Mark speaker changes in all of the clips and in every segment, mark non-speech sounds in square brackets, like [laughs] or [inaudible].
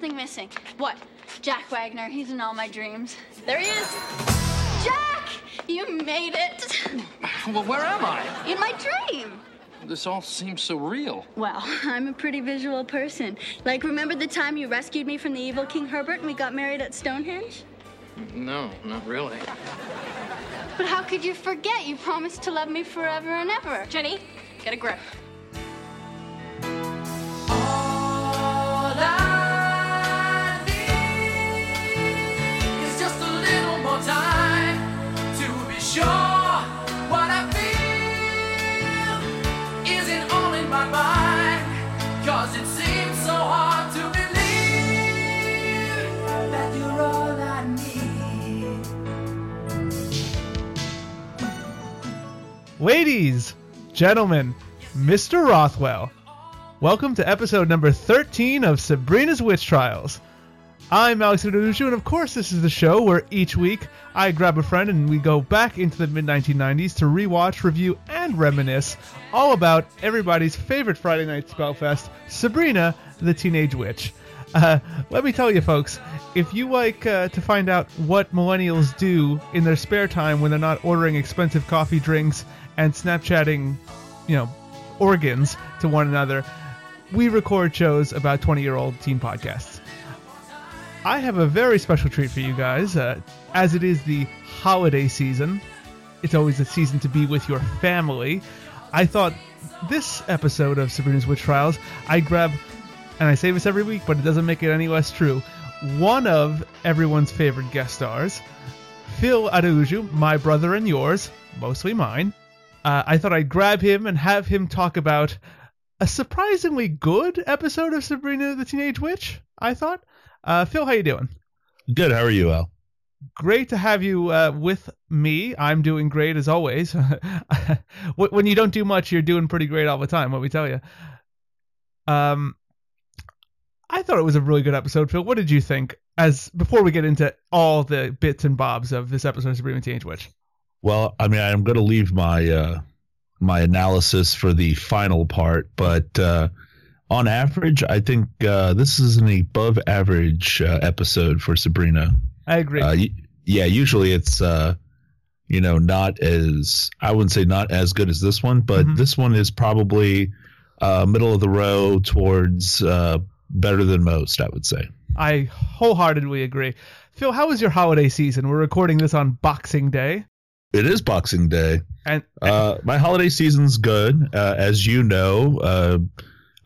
Speaker 1: there's still something missing. What? Jack Wagner. He's in all my dreams. There he is. Jack! You made it. [sighs]
Speaker 2: Well, where am I?
Speaker 1: In my dream.
Speaker 2: This all seems so real.
Speaker 1: Well, [laughs] I'm a pretty visual person. Like, remember the time you rescued me from the evil King Herbert and we got married at Stonehenge?
Speaker 2: No, not really.
Speaker 1: But how could you forget? You promised to love me forever and ever. Jenny, get a grip.
Speaker 3: Ladies, gentlemen, Mr. Rothwell, welcome to episode number 13 of Sabrina's Witch Trials. I'm Alexander Luju, and of course, this is the show where each week I grab a friend and we go back into the mid 1990s to rewatch, review, and reminisce all about everybody's favorite Friday night spellfest, Sabrina the Teenage Witch. Uh, let me tell you, folks, if you like uh, to find out what millennials do in their spare time when they're not ordering expensive coffee drinks and Snapchatting, you know, organs to one another, we record shows about 20 year old teen podcasts. I have a very special treat for you guys. Uh, as it is the holiday season, it's always a season to be with your family. I thought this episode of Sabrina's Witch Trials, I grab, and I say this every week, but it doesn't make it any less true, one of everyone's favorite guest stars, Phil Araujo, my brother and yours, mostly mine. Uh, I thought I'd grab him and have him talk about a surprisingly good episode of Sabrina the Teenage Witch. I thought. Uh, Phil, how you doing?
Speaker 4: Good. How are you, Al?
Speaker 3: Great to have you uh, with me. I'm doing great as always. [laughs] when you don't do much, you're doing pretty great all the time. What we tell you. Um, I thought it was a really good episode, Phil. What did you think? As before we get into all the bits and bobs of this episode of Sabrina the Teenage Witch.
Speaker 4: Well, I mean, I'm going to leave my uh, my analysis for the final part, but uh, on average, I think uh, this is an above average uh, episode for Sabrina.
Speaker 3: I agree.
Speaker 4: Uh, y- yeah, usually it's uh, you know not as I wouldn't say not as good as this one, but
Speaker 3: Mhm.
Speaker 4: this one is probably uh, middle of the row towards uh, better than most. I would say.
Speaker 3: I wholeheartedly agree. Phil, how was your holiday season? We're recording this on Boxing Day,
Speaker 4: It is Boxing Day.
Speaker 3: and
Speaker 4: Uh, my holiday season's good. Uh, as you know, uh,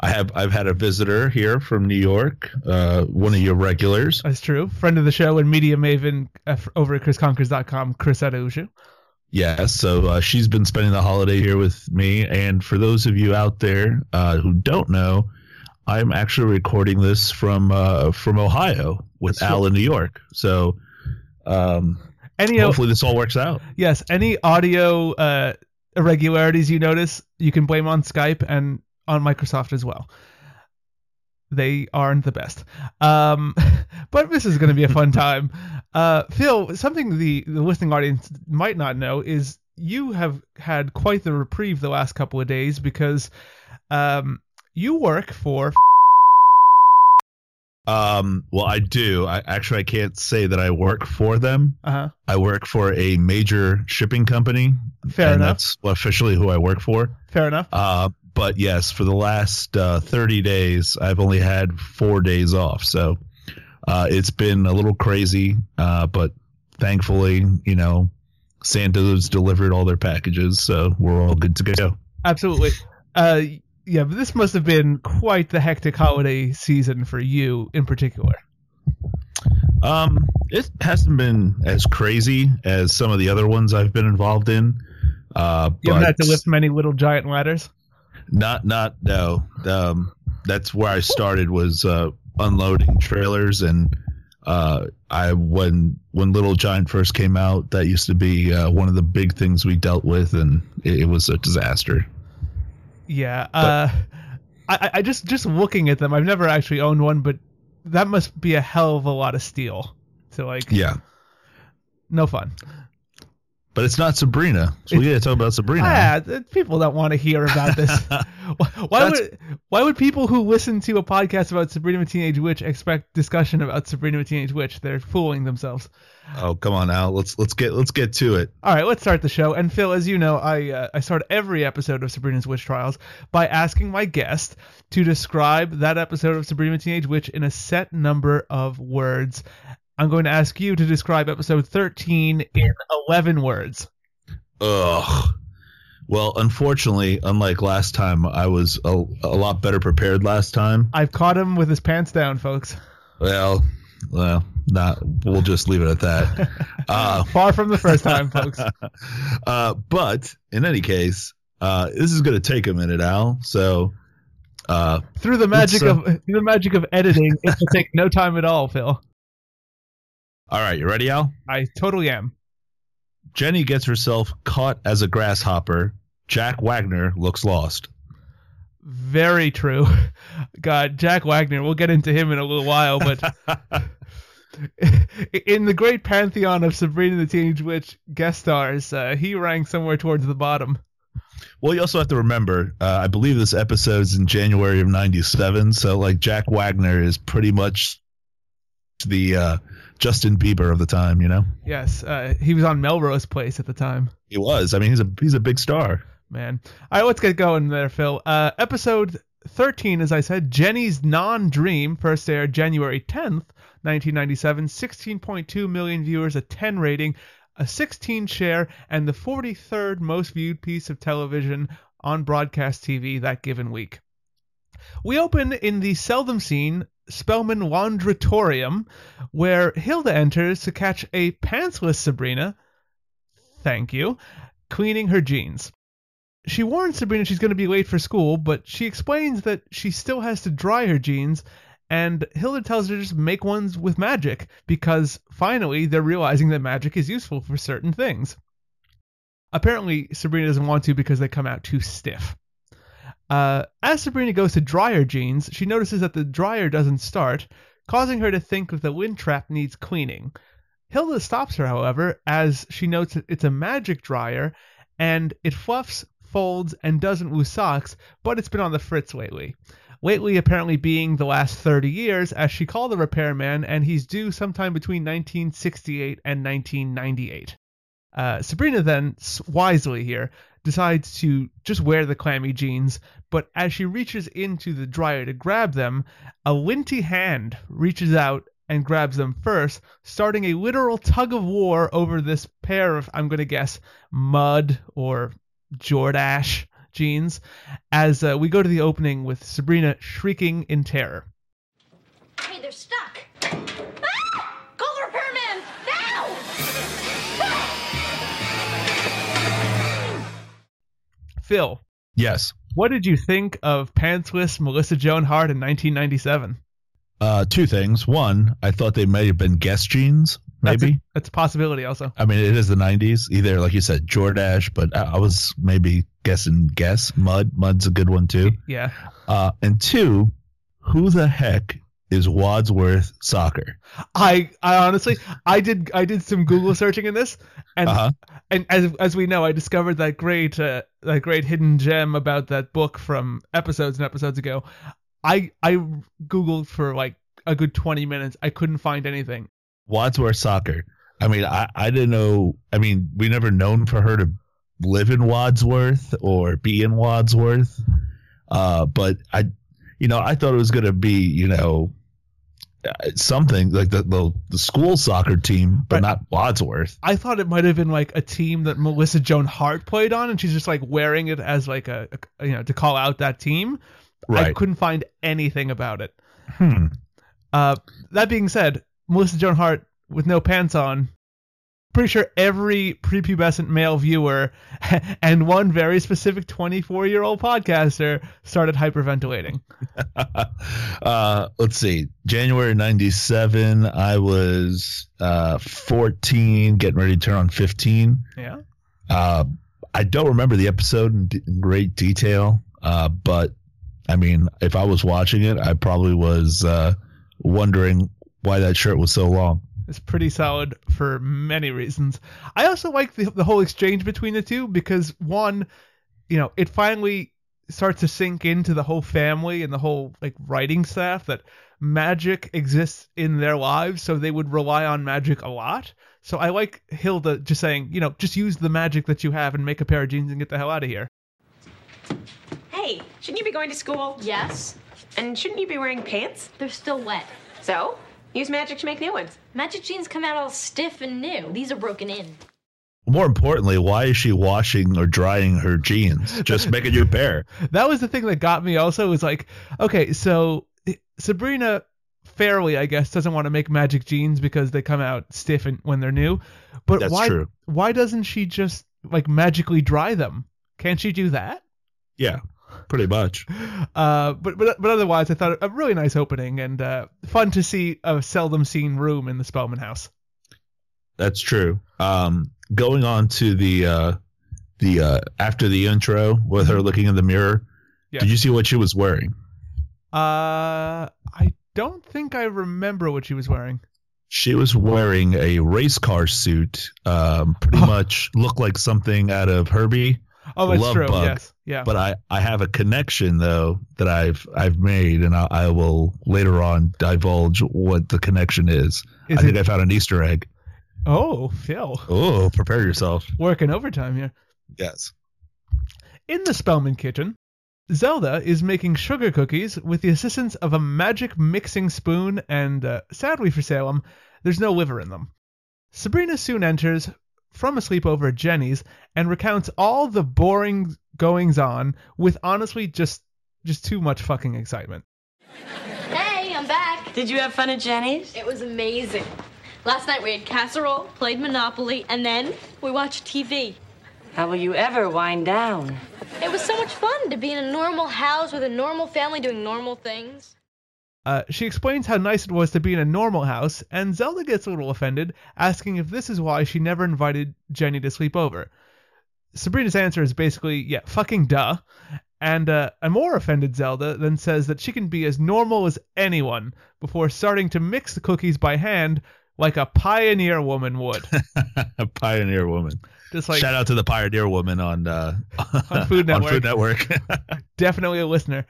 Speaker 4: I have I've had a visitor here from New York, uh, one of your regulars.
Speaker 3: that's true. Friend of the show and media maven uh, over at chrisconkers.com, Chris Araujo.
Speaker 4: Yes, so uh, she's been spending the holiday here with me. And for those of you out there uh, who don't know, I'm actually recording this from uh, from Ohio with
Speaker 3: That's
Speaker 4: Al in New York. So um,
Speaker 3: Any
Speaker 4: hopefully this all works out.
Speaker 3: yes, any audio uh, irregularities you notice, you can blame on Skype and on Microsoft as well. They aren't the best. Um, [laughs] but this is going to be a fun [laughs] time. Uh, Phil, something the, the listening audience might not know is you have had quite the reprieve the last couple of days because um, you work for.
Speaker 4: Um, well, I do. I actually I can't say that I work for them.
Speaker 3: Uh-huh.
Speaker 4: I work for a major shipping company.
Speaker 3: Fair
Speaker 4: and
Speaker 3: enough.
Speaker 4: That's officially who I work for.
Speaker 3: Fair enough.
Speaker 4: Uh, but yes, for the last uh, 30 days, I've only had four days off. So uh, it's been a little crazy. Uh, but thankfully, you know, Santa's delivered all their packages. So we're all good to go.
Speaker 3: Absolutely. Yeah, but this must have been quite the hectic holiday season for you in particular.
Speaker 4: Um, it hasn't been as crazy as some of the other ones I've been involved in. Uh,
Speaker 3: You haven't had to lift many little giant ladders.
Speaker 4: Not, not no. Um, that's where I started was uh, unloading trailers, and uh, I when when Little Giant first came out, that used to be uh, one of the big things we dealt with, and it, it was a disaster.
Speaker 3: Yeah. Uh, I, I- I just just looking at them, I've never actually owned one, but that must be a hell of a lot of steel. So like,
Speaker 4: Yeah,
Speaker 3: no fun.
Speaker 4: But it's not Sabrina. So we got to talk about Sabrina.
Speaker 3: Ah, th- people don't want to hear about this. why [laughs] why
Speaker 4: That's-
Speaker 3: would why would people who listen to a podcast about Sabrina the Teenage Witch expect discussion about Sabrina the Teenage Witch? They're fooling themselves.
Speaker 4: oh, come on now. Let's let's get let's get to it.
Speaker 3: All right, let's start the show. And Phil, as you know, I uh, I start every episode of Sabrina's Witch Trials by asking my guest to describe that episode of Sabrina the Teenage Witch in a set number of words. I'm going to ask you to describe episode 13 in 11 words.
Speaker 4: Ugh. Well, unfortunately, unlike last time, I was a, a lot better prepared last time.
Speaker 3: I've caught him with his pants down, folks.
Speaker 4: Well, well, not. We'll just leave it at that. [laughs] Uh,
Speaker 3: Far from the first time, folks. [laughs]
Speaker 4: uh, but in any case, uh, this is going to take a minute, Al. So, uh,
Speaker 3: Through the magic
Speaker 4: Let's,
Speaker 3: of through the magic of editing, it will take no time at all, Phil.
Speaker 4: All right, you ready, Al?
Speaker 3: I totally am.
Speaker 4: Jenny gets herself caught as a grasshopper. Jack Wagner looks lost.
Speaker 3: Very true. [laughs] God, Jack Wagner. We'll get into him in a little while, but [laughs] [laughs] in the great pantheon of Sabrina the Teenage Witch guest stars, uh, he ranks somewhere towards the bottom.
Speaker 4: Well, you also have to remember, uh, I believe this episode is in January of '97, so like Jack Wagner is pretty much the uh, Justin Bieber of the time. You know,
Speaker 3: Yes, uh, he was on Melrose Place at the time.
Speaker 4: he was. I mean, he's a he's a big star.
Speaker 3: Man. All right, let's get going there, Phil. Uh, episode 13, as I said, Jenny's Non Dream, first aired January 10th, 1997. 16.2 million viewers, a 10 rating, a 16 share, and the 43rd most viewed piece of television on broadcast TV that given week. We open in the seldom seen Spellman Laundratorium, where Hilda enters to catch a pantsless Sabrina. Thank you. Cleaning her jeans. She warns Sabrina she's going to be late for school, but she explains that she still has to dry her jeans, and Hilda tells her to just make ones with magic, because finally they're realizing that magic is useful for certain things. Apparently, Sabrina doesn't want to because they come out too stiff. Uh, as Sabrina goes to dry her jeans, she notices that the dryer doesn't start, causing her to think that the wind trap needs cleaning. Hilda stops her, however, as she notes that it's a magic dryer and it fluffs, folds, and doesn't lose socks, but it's been on the fritz lately. Lately, apparently being the last 30 years, as she called the repairman, and he's due sometime between 1968 and 1998. Uh, Sabrina then, wisely here, decides to just wear the clammy jeans, but as she reaches into the dryer to grab them, a linty hand reaches out and grabs them first, starting a literal tug of war over this pair of, I'm going to guess, Mudd or Jordache jeans, as uh, we go to the opening with Sabrina shrieking in terror.
Speaker 1: Hey, they're stuck.
Speaker 3: Phil,
Speaker 4: Yes.
Speaker 3: what did you think of pantsless Melissa Joan Hart in 1997?
Speaker 4: Uh, two things. One, I thought they may have been Guess jeans.
Speaker 3: That's
Speaker 4: Maybe.
Speaker 3: a, that's a possibility also.
Speaker 4: I mean, it is the '90s. Either, like you said, Jordache, but I, I was maybe guessing guess mud. Mudd's a good one too.
Speaker 3: Yeah.
Speaker 4: Uh, and two, who the heck is Wadsworth Soccer?
Speaker 3: I I honestly I did I did some Google searching in this and
Speaker 4: Uh-huh.
Speaker 3: and as as we know I discovered that great uh, that great hidden gem about that book from episodes and episodes ago. I I googled for like a good 20 minutes. I couldn't find anything.
Speaker 4: Wadsworth Soccer. I mean, I, I didn't know. I mean, we never known for her to live in Wadsworth or be in Wadsworth. Uh, but I, you know, I thought it was going to be, you know, something like the, the the school soccer team, but
Speaker 3: Right.
Speaker 4: not Wadsworth.
Speaker 3: I thought it might have been like a team that Melissa Joan Hart played on and she's just like wearing it as like a, a you know to call out that team. I couldn't find anything about it.
Speaker 4: Hmm.
Speaker 3: Uh, that being said, Melissa Joan Hart with no pants on. Pretty sure every prepubescent male viewer [laughs] and one very specific 24 year old podcaster started hyperventilating. [laughs]
Speaker 4: uh, let's see. January 97, I was uh, 14, getting ready to turn on 15.
Speaker 3: Yeah.
Speaker 4: Uh, I don't remember the episode in, d- in great detail, uh, but I mean, if I was watching it, I probably was uh, wondering why that shirt was so long.
Speaker 3: It's pretty solid for many reasons. I also like the, the whole exchange between the two because one, you know, it finally starts to sink into the whole family and the whole like writing staff that magic exists in their lives, so they would rely on magic a lot. So I like Hilda just saying, you know, just use the magic that you have and make a pair of jeans and get the hell out of here.
Speaker 5: Hey, shouldn't you be going to school?
Speaker 1: Yes?
Speaker 5: And shouldn't you be wearing pants?
Speaker 1: They're still wet.
Speaker 5: So, use magic to make new ones.
Speaker 1: Magic jeans come out all stiff and new. These are broken in.
Speaker 4: More importantly, why is she washing or drying her jeans? Just make a new [laughs] pair.
Speaker 3: That was the thing that got me also was like, okay, so eh, Sabrina fairly, I guess, doesn't want to make magic jeans because they come out stiff and when they're new. But
Speaker 4: That's
Speaker 3: why
Speaker 4: true.
Speaker 3: why doesn't she just like magically dry them? Can't she do that?
Speaker 4: Yeah, pretty much.
Speaker 3: Uh, but but but otherwise, I thought a really nice opening and uh, fun to see a seldom seen room in the Spellman house.
Speaker 4: That's true. Um, going on to the uh, the uh, after the intro with her looking in the mirror.
Speaker 3: Yeah.
Speaker 4: Did you see what she was wearing?
Speaker 3: Uh, I don't think I remember what she was wearing.
Speaker 4: She was wearing a race car suit. Um, pretty
Speaker 3: Oh.
Speaker 4: much looked like something out of Herbie.
Speaker 3: Oh, that's
Speaker 4: Love
Speaker 3: true.
Speaker 4: bug.
Speaker 3: Yes, yeah.
Speaker 4: But I, I have a connection though that I've I've made, and I, I will later on divulge what the connection is.
Speaker 3: Is
Speaker 4: I think I found an Easter egg.
Speaker 3: oh, Phil,
Speaker 4: Oh, prepare yourself.
Speaker 3: working overtime here.
Speaker 4: Yes.
Speaker 3: In the Spellman kitchen, Zelda is making sugar cookies with the assistance of a magic mixing spoon, and uh, sadly for Salem, there's no liver in them. Sabrina soon enters from a sleepover at Jenny's and recounts all the boring goings on with honestly just just too much fucking excitement.
Speaker 1: Hey, I'm back.
Speaker 5: Did you have fun at Jenny's?
Speaker 1: It was amazing. Last night we had casserole, played Monopoly, and then we watched TV.
Speaker 5: How will you ever wind down?
Speaker 1: It was so much fun to be in a normal house with a normal family doing normal things.
Speaker 3: Uh, she explains how nice it was to be in a normal house, and Zelda gets a little offended, asking if this is why she never invited Jenny to sleep over. Sabrina's answer is basically, yeah, fucking duh. And uh, a more offended Zelda then says that she can be as normal as anyone before starting to mix the cookies by hand like a pioneer woman would. [laughs]
Speaker 4: A pioneer woman.
Speaker 3: Just like
Speaker 4: Shout out to the Pioneer woman on uh, [laughs] [laughs]
Speaker 3: On Food Network.
Speaker 4: Food Network.
Speaker 3: definitely a listener.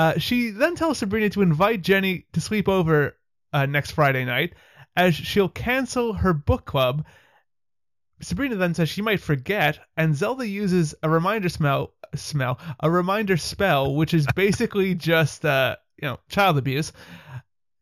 Speaker 3: Uh, she then tells Sabrina to invite Jenny to sleep over uh, next Friday night, as she'll cancel her book club. Sabrina then says she might forget, and Zelda uses a reminder smell, smell, a reminder spell, which is [laughs] basically just, uh, you know, child abuse,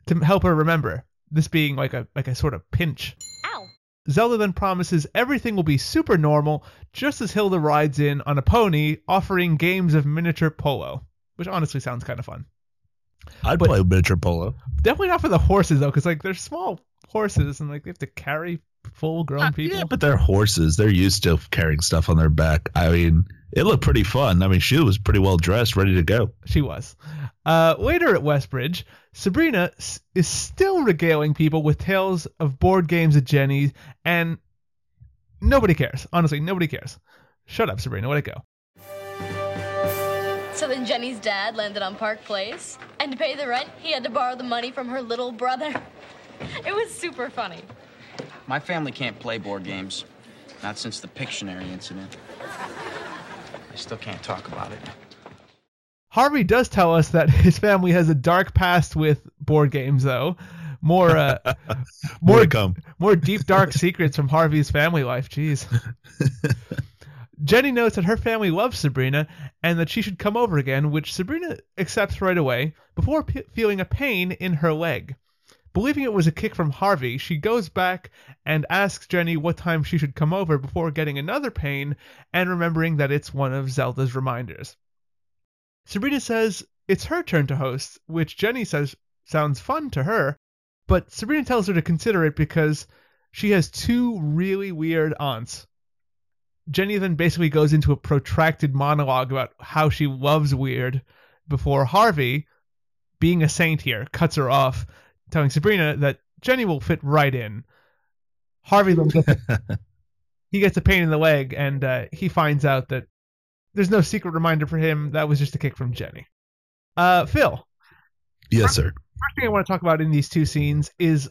Speaker 3: to help her remember. This being like a like a sort of pinch.
Speaker 1: Ow.
Speaker 3: Zelda then promises everything will be super normal just as Hilda rides in on a pony offering games of miniature polo, which honestly sounds kind of fun.
Speaker 4: I'd
Speaker 3: But-
Speaker 4: play miniature polo.
Speaker 3: Definitely not for the horses though, because like they're small horses and like they have to carry full grown people.
Speaker 4: Yeah, but they're horses. They're used to carrying stuff on their back. I mean, it looked pretty fun. I mean, she was pretty well dressed, ready to go.
Speaker 3: She was. Uh, later at Westbridge, Sabrina s- is still regaling people with tales of board games at Jenny's, and nobody cares. Honestly, nobody cares. Shut up, Sabrina. Let it go.
Speaker 1: So then Jenny's dad landed on Park Place, and to pay the rent, he had to borrow the money from her little brother. It was super funny.
Speaker 6: My family can't play board games. Not since the Pictionary incident. I still can't talk about it.
Speaker 3: Harvey does tell us that his family has a dark past with board games, though. More, uh, [laughs]
Speaker 4: More
Speaker 3: more,
Speaker 4: come.
Speaker 3: more deep, dark secrets from Harvey's family life. Jeez. [laughs] Jenny notes that her family loves Sabrina and that she should come over again, which Sabrina accepts right away before p- feeling a pain in her leg. Believing it was a kick from Harvey, she goes back and asks Jenny what time she should come over before getting another pain and remembering that it's one of Zelda's reminders. Sabrina says it's her turn to host, which Jenny says sounds fun to her, but Sabrina tells her to consider it because she has two really weird aunts. Jenny then basically goes into a protracted monologue about how she loves weird before Harvey, being a saint here, cuts her off, telling Sabrina that Jenny will fit right in. Harvey [laughs] he gets a pain in the leg and uh, he finds out that there's no secret reminder for him. That was just a kick from Jenny. Uh, Phil,
Speaker 4: Yes, sir.
Speaker 3: first thing I want to talk about in these two scenes is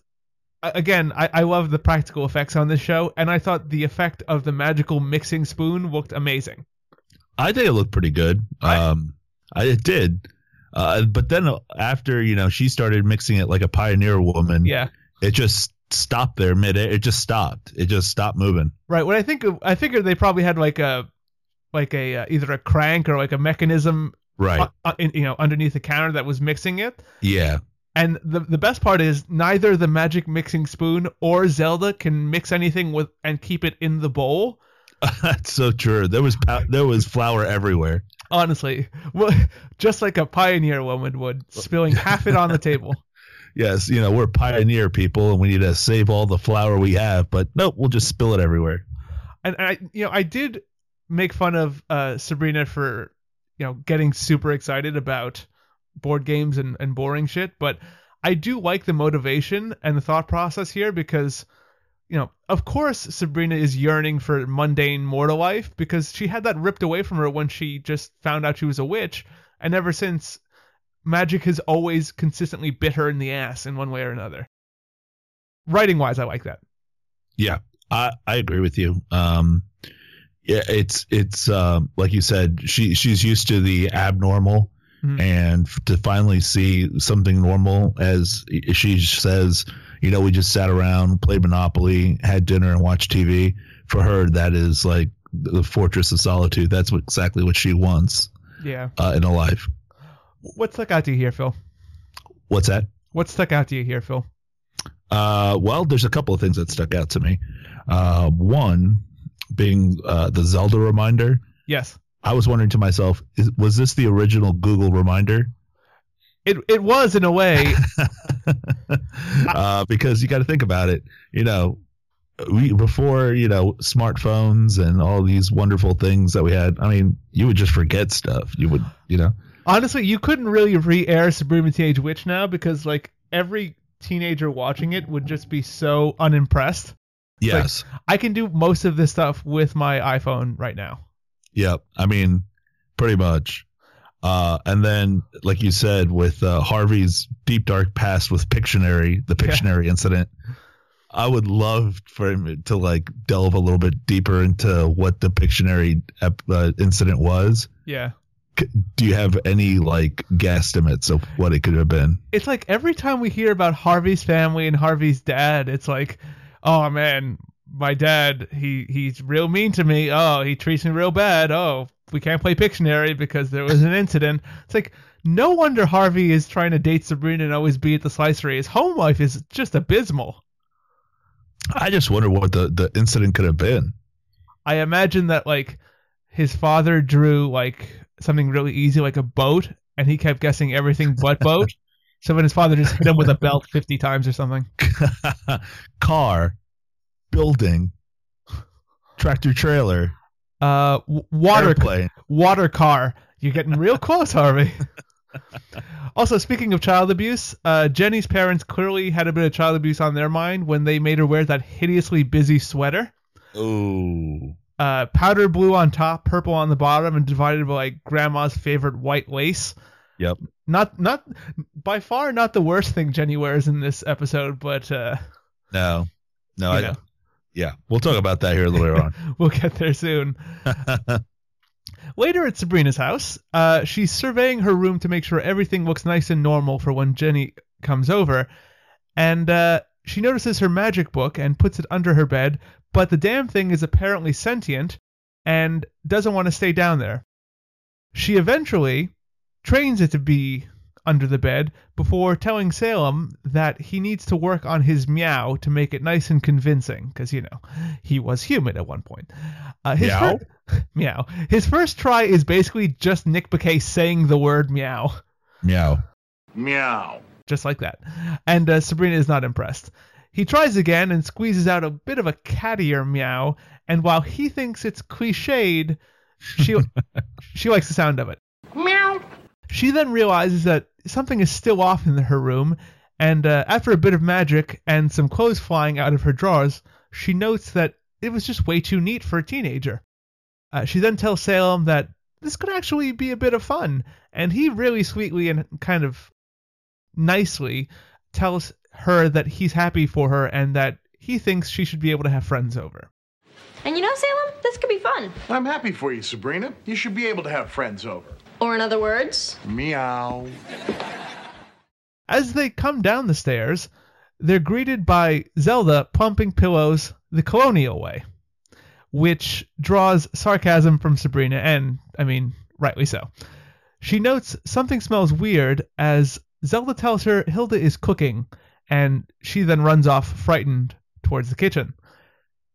Speaker 3: again, I, I love the practical effects on this show, and I thought the effect of the magical mixing spoon looked amazing.
Speaker 4: I think it looked pretty good.
Speaker 3: I-
Speaker 4: Um, I it did. Uh, but then after you know she started mixing it like a pioneer woman,
Speaker 3: Yeah.
Speaker 4: it just stopped there mid. Air. It just stopped. It just stopped moving.
Speaker 3: Right. When I think I figured they probably had like a, like a uh, either a crank or like a mechanism,
Speaker 4: Right.
Speaker 3: uh, uh, in, you know, underneath the counter that was mixing it.
Speaker 4: yeah.
Speaker 3: And the the best part is neither the magic mixing spoon or Zelda can mix anything with and keep it in the bowl. [laughs]
Speaker 4: That's so true. There was pow- there was flour everywhere.
Speaker 3: Honestly, well, [laughs] just like a pioneer woman would, spilling half it on the [laughs] table.
Speaker 4: Yes, you know we're pioneer people and we need to save all the flour we have. But nope, we'll just spill it everywhere.
Speaker 3: And I, you know, I did make fun of uh, Sabrina for, you know, getting super excited about board games and, and boring shit, but I do like the motivation and the thought process here because, you know, of course Sabrina is yearning for mundane mortal life because she had that ripped away from her when she just found out she was a witch, and ever since, magic has always consistently bit her in the ass in one way or another. Writing wise, I like that.
Speaker 4: Yeah, I I agree with you. Um, yeah, it's it's um like you said, she she's used to the abnormal,
Speaker 3: Mhm.
Speaker 4: and to finally see something normal, as she says, you know, we just sat around, played Monopoly, had dinner, and watched TV. For her, that is like the fortress of solitude. That's what, exactly what she wants
Speaker 3: Yeah.
Speaker 4: uh, in a life.
Speaker 3: What stuck out to you here, Phil?
Speaker 4: What's that?
Speaker 3: What stuck out to you here, Phil?
Speaker 4: Uh, well, there's a couple of things that stuck out to me. Uh, one being uh, the Zelda reminder.
Speaker 3: Yes.
Speaker 4: I was wondering to myself, is, was this the original Google reminder?
Speaker 3: It it was in a way. [laughs]
Speaker 4: uh, because you got to think about it. You know, we before you know smartphones and all these wonderful things that we had. I mean, you would just forget stuff. You would, you know.
Speaker 3: honestly, you couldn't really re-air Sabrina Teenage Witch now because like every teenager watching it would just be so unimpressed.
Speaker 4: Yes.
Speaker 3: I can do most of this stuff with my iPhone right now.
Speaker 4: Yep. I mean, pretty much. Uh, and then, like you said, with uh, Harvey's deep dark past with Pictionary, the
Speaker 3: Yeah.
Speaker 4: Pictionary incident, I would love for him to like delve a little bit deeper into what the Pictionary ep- uh, incident was.
Speaker 3: Yeah.
Speaker 4: Do you have any like guesstimates of what it could have been?
Speaker 3: It's like every time we hear about Harvey's family and Harvey's dad, it's like, oh man, my dad, he he's real mean to me. Oh, he treats me real bad. Oh, we can't play Pictionary because there was an incident. It's like no wonder Harvey is trying to date Sabrina and always be at the slicery. His home life is just abysmal.
Speaker 4: I just wonder what the, the incident could have been.
Speaker 3: I imagine that like his father drew like something really easy like a boat and he kept guessing everything but boat. [laughs] So when his father just hit him with a belt 50 times or something. [laughs]
Speaker 4: Car, building, tractor trailer,
Speaker 3: Uh w- water
Speaker 4: airplane.
Speaker 3: water car. You're getting real close, Harvey. [laughs] also, speaking of child abuse, uh, Jenny's parents clearly had a bit of child abuse on their mind when they made her wear that hideously busy sweater.
Speaker 4: Ooh.
Speaker 3: Uh, powder blue on top, purple on the bottom, and divided by like grandma's favorite white lace.
Speaker 4: Yep.
Speaker 3: Not, not by far not the worst thing Jenny wears in this episode, but uh,
Speaker 4: No. No, I
Speaker 3: know.
Speaker 4: Yeah. We'll talk about that here a little later on. [laughs]
Speaker 3: we'll get there soon. [laughs] Later at Sabrina's house, uh, she's surveying her room to make sure everything looks nice and normal for when Jenny comes over, and uh, she notices her magic book and puts it under her bed, but the damn thing is apparently sentient and doesn't want to stay down there. She eventually trains it to be under the bed before telling Salem that he needs to work on his meow to make it nice and convincing, because, you know, he was human at one point. Uh, his
Speaker 4: Meow?
Speaker 3: fir- [laughs] meow. His first try is basically just Nick Bakay saying the word meow,
Speaker 4: Meow.
Speaker 2: Meow.
Speaker 3: just like that. And uh, Sabrina is not impressed. He tries again and squeezes out a bit of a cattier meow, and while he thinks it's cliched, she [laughs] she likes the sound of it.
Speaker 1: Meow.
Speaker 3: She then realizes that something is still off in her room, and uh, after a bit of magic and some clothes flying out of her drawers, she notes that it was just way too neat for a teenager. Uh, she then tells Salem that this could actually be a bit of fun, and he really sweetly and kind of nicely tells her that he's happy for her and that he thinks she should be able to have friends over.
Speaker 7: And you know, Salem, this could be fun.
Speaker 8: I'm happy for you, Sabrina. You should be able to have friends over.
Speaker 7: Or in other words,
Speaker 8: Meow.
Speaker 3: As they come down the stairs, they're greeted by Zelda pumping pillows the colonial way, which draws sarcasm from Sabrina, and, I mean, rightly so. She notes something smells weird as Zelda tells her Hilda is cooking, and she then runs off frightened towards the kitchen.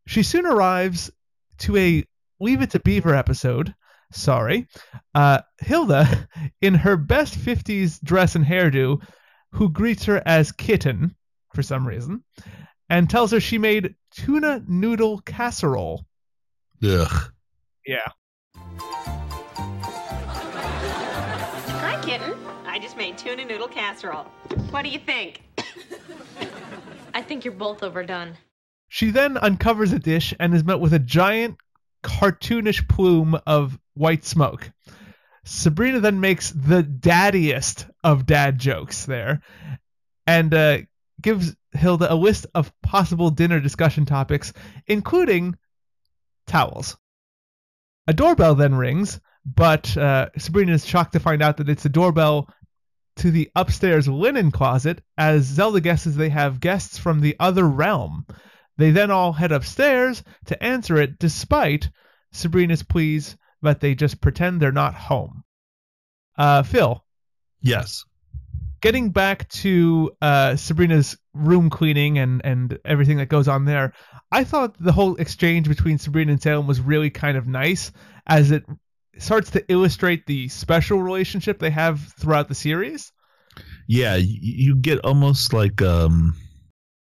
Speaker 3: She soon arrives to a Leave It to Beaver episode. Sorry. Uh, Hilda, [laughs] in her best 50s dress and hairdo, who greets her as Kitten for some reason, and tells her she made tuna noodle casserole.
Speaker 4: Ugh.
Speaker 3: Yeah.
Speaker 5: Hi, kitten. I just made tuna noodle casserole. What do you think?
Speaker 7: I think you're both overdone.
Speaker 3: She then uncovers a dish and is met with a giant cartoonish plume of white smoke. Sabrina then makes the daddiest of dad jokes there and uh, gives Hilda a list of possible dinner discussion topics, including towels. A doorbell then rings, but uh, Sabrina is shocked to find out that it's the doorbell to the upstairs linen closet, as Zelda guesses they have guests from the other realm. They then all head upstairs to answer it, despite Sabrina's pleas that they just pretend they're not home. Uh, Phil,
Speaker 4: Yes.
Speaker 3: getting back to uh, Sabrina's room cleaning and, and everything that goes on there, I thought the whole exchange between Sabrina and Salem was really kind of nice as it starts to illustrate the special relationship they have throughout the series.
Speaker 4: Yeah, you, get almost like um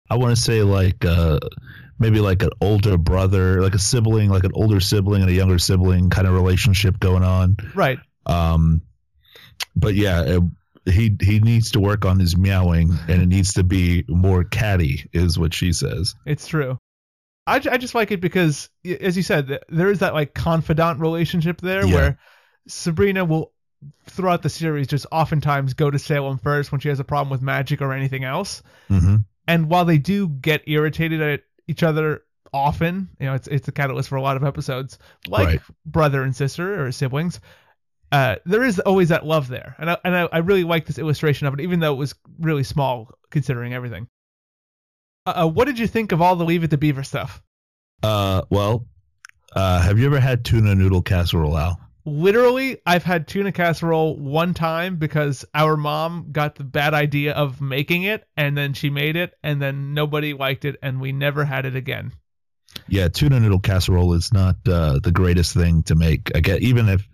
Speaker 4: I want to say like uh maybe like an older brother, like a sibling, like an older sibling and a younger sibling kind of relationship going on.
Speaker 3: Right.
Speaker 4: Um but yeah, it, he he needs to work on his meowing and it needs to be more catty is what she says.
Speaker 3: It's true. I, I just like it because, as you said, there is that like confidant relationship there
Speaker 4: Yeah.
Speaker 3: where Sabrina will, throughout the series, just oftentimes go to Salem first when she has a problem with magic or anything else.
Speaker 4: Mhm.
Speaker 3: And while they do get irritated at each other often, you know, it's it's a catalyst for a lot of episodes, like
Speaker 4: Right.
Speaker 3: brother and sister or siblings. Uh, there is always that love there, and I, and I, I really like this illustration of it, even though it was really small considering everything. Uh, uh, what did you think of all the Leave It to Beaver stuff?
Speaker 4: Uh well, uh have you ever had tuna noodle casserole, Al?
Speaker 3: Literally, I've had tuna casserole one time because our mom got the bad idea of making it, and then she made it, and then nobody liked it, and we never had it again.
Speaker 4: Yeah, tuna noodle casserole is not uh, the greatest thing to make. I get even if,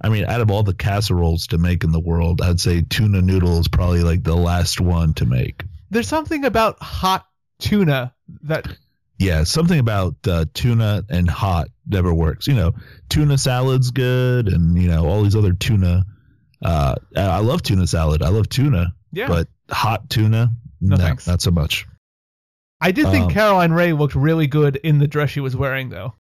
Speaker 4: I mean, out of all the casseroles to make in the world, I'd say tuna noodle is probably like the last one to make.
Speaker 3: There's something about hot tuna that
Speaker 4: Yeah, something about uh, tuna and hot never works. You know, tuna salad's good, and you know all these other tuna. Uh, I love tuna salad. I love tuna,
Speaker 3: yeah.
Speaker 4: but hot tuna,
Speaker 3: No
Speaker 4: no,
Speaker 3: thanks.
Speaker 4: not so much.
Speaker 3: I did think
Speaker 4: um,
Speaker 3: Caroline Rhea looked really good in the dress she was wearing, though.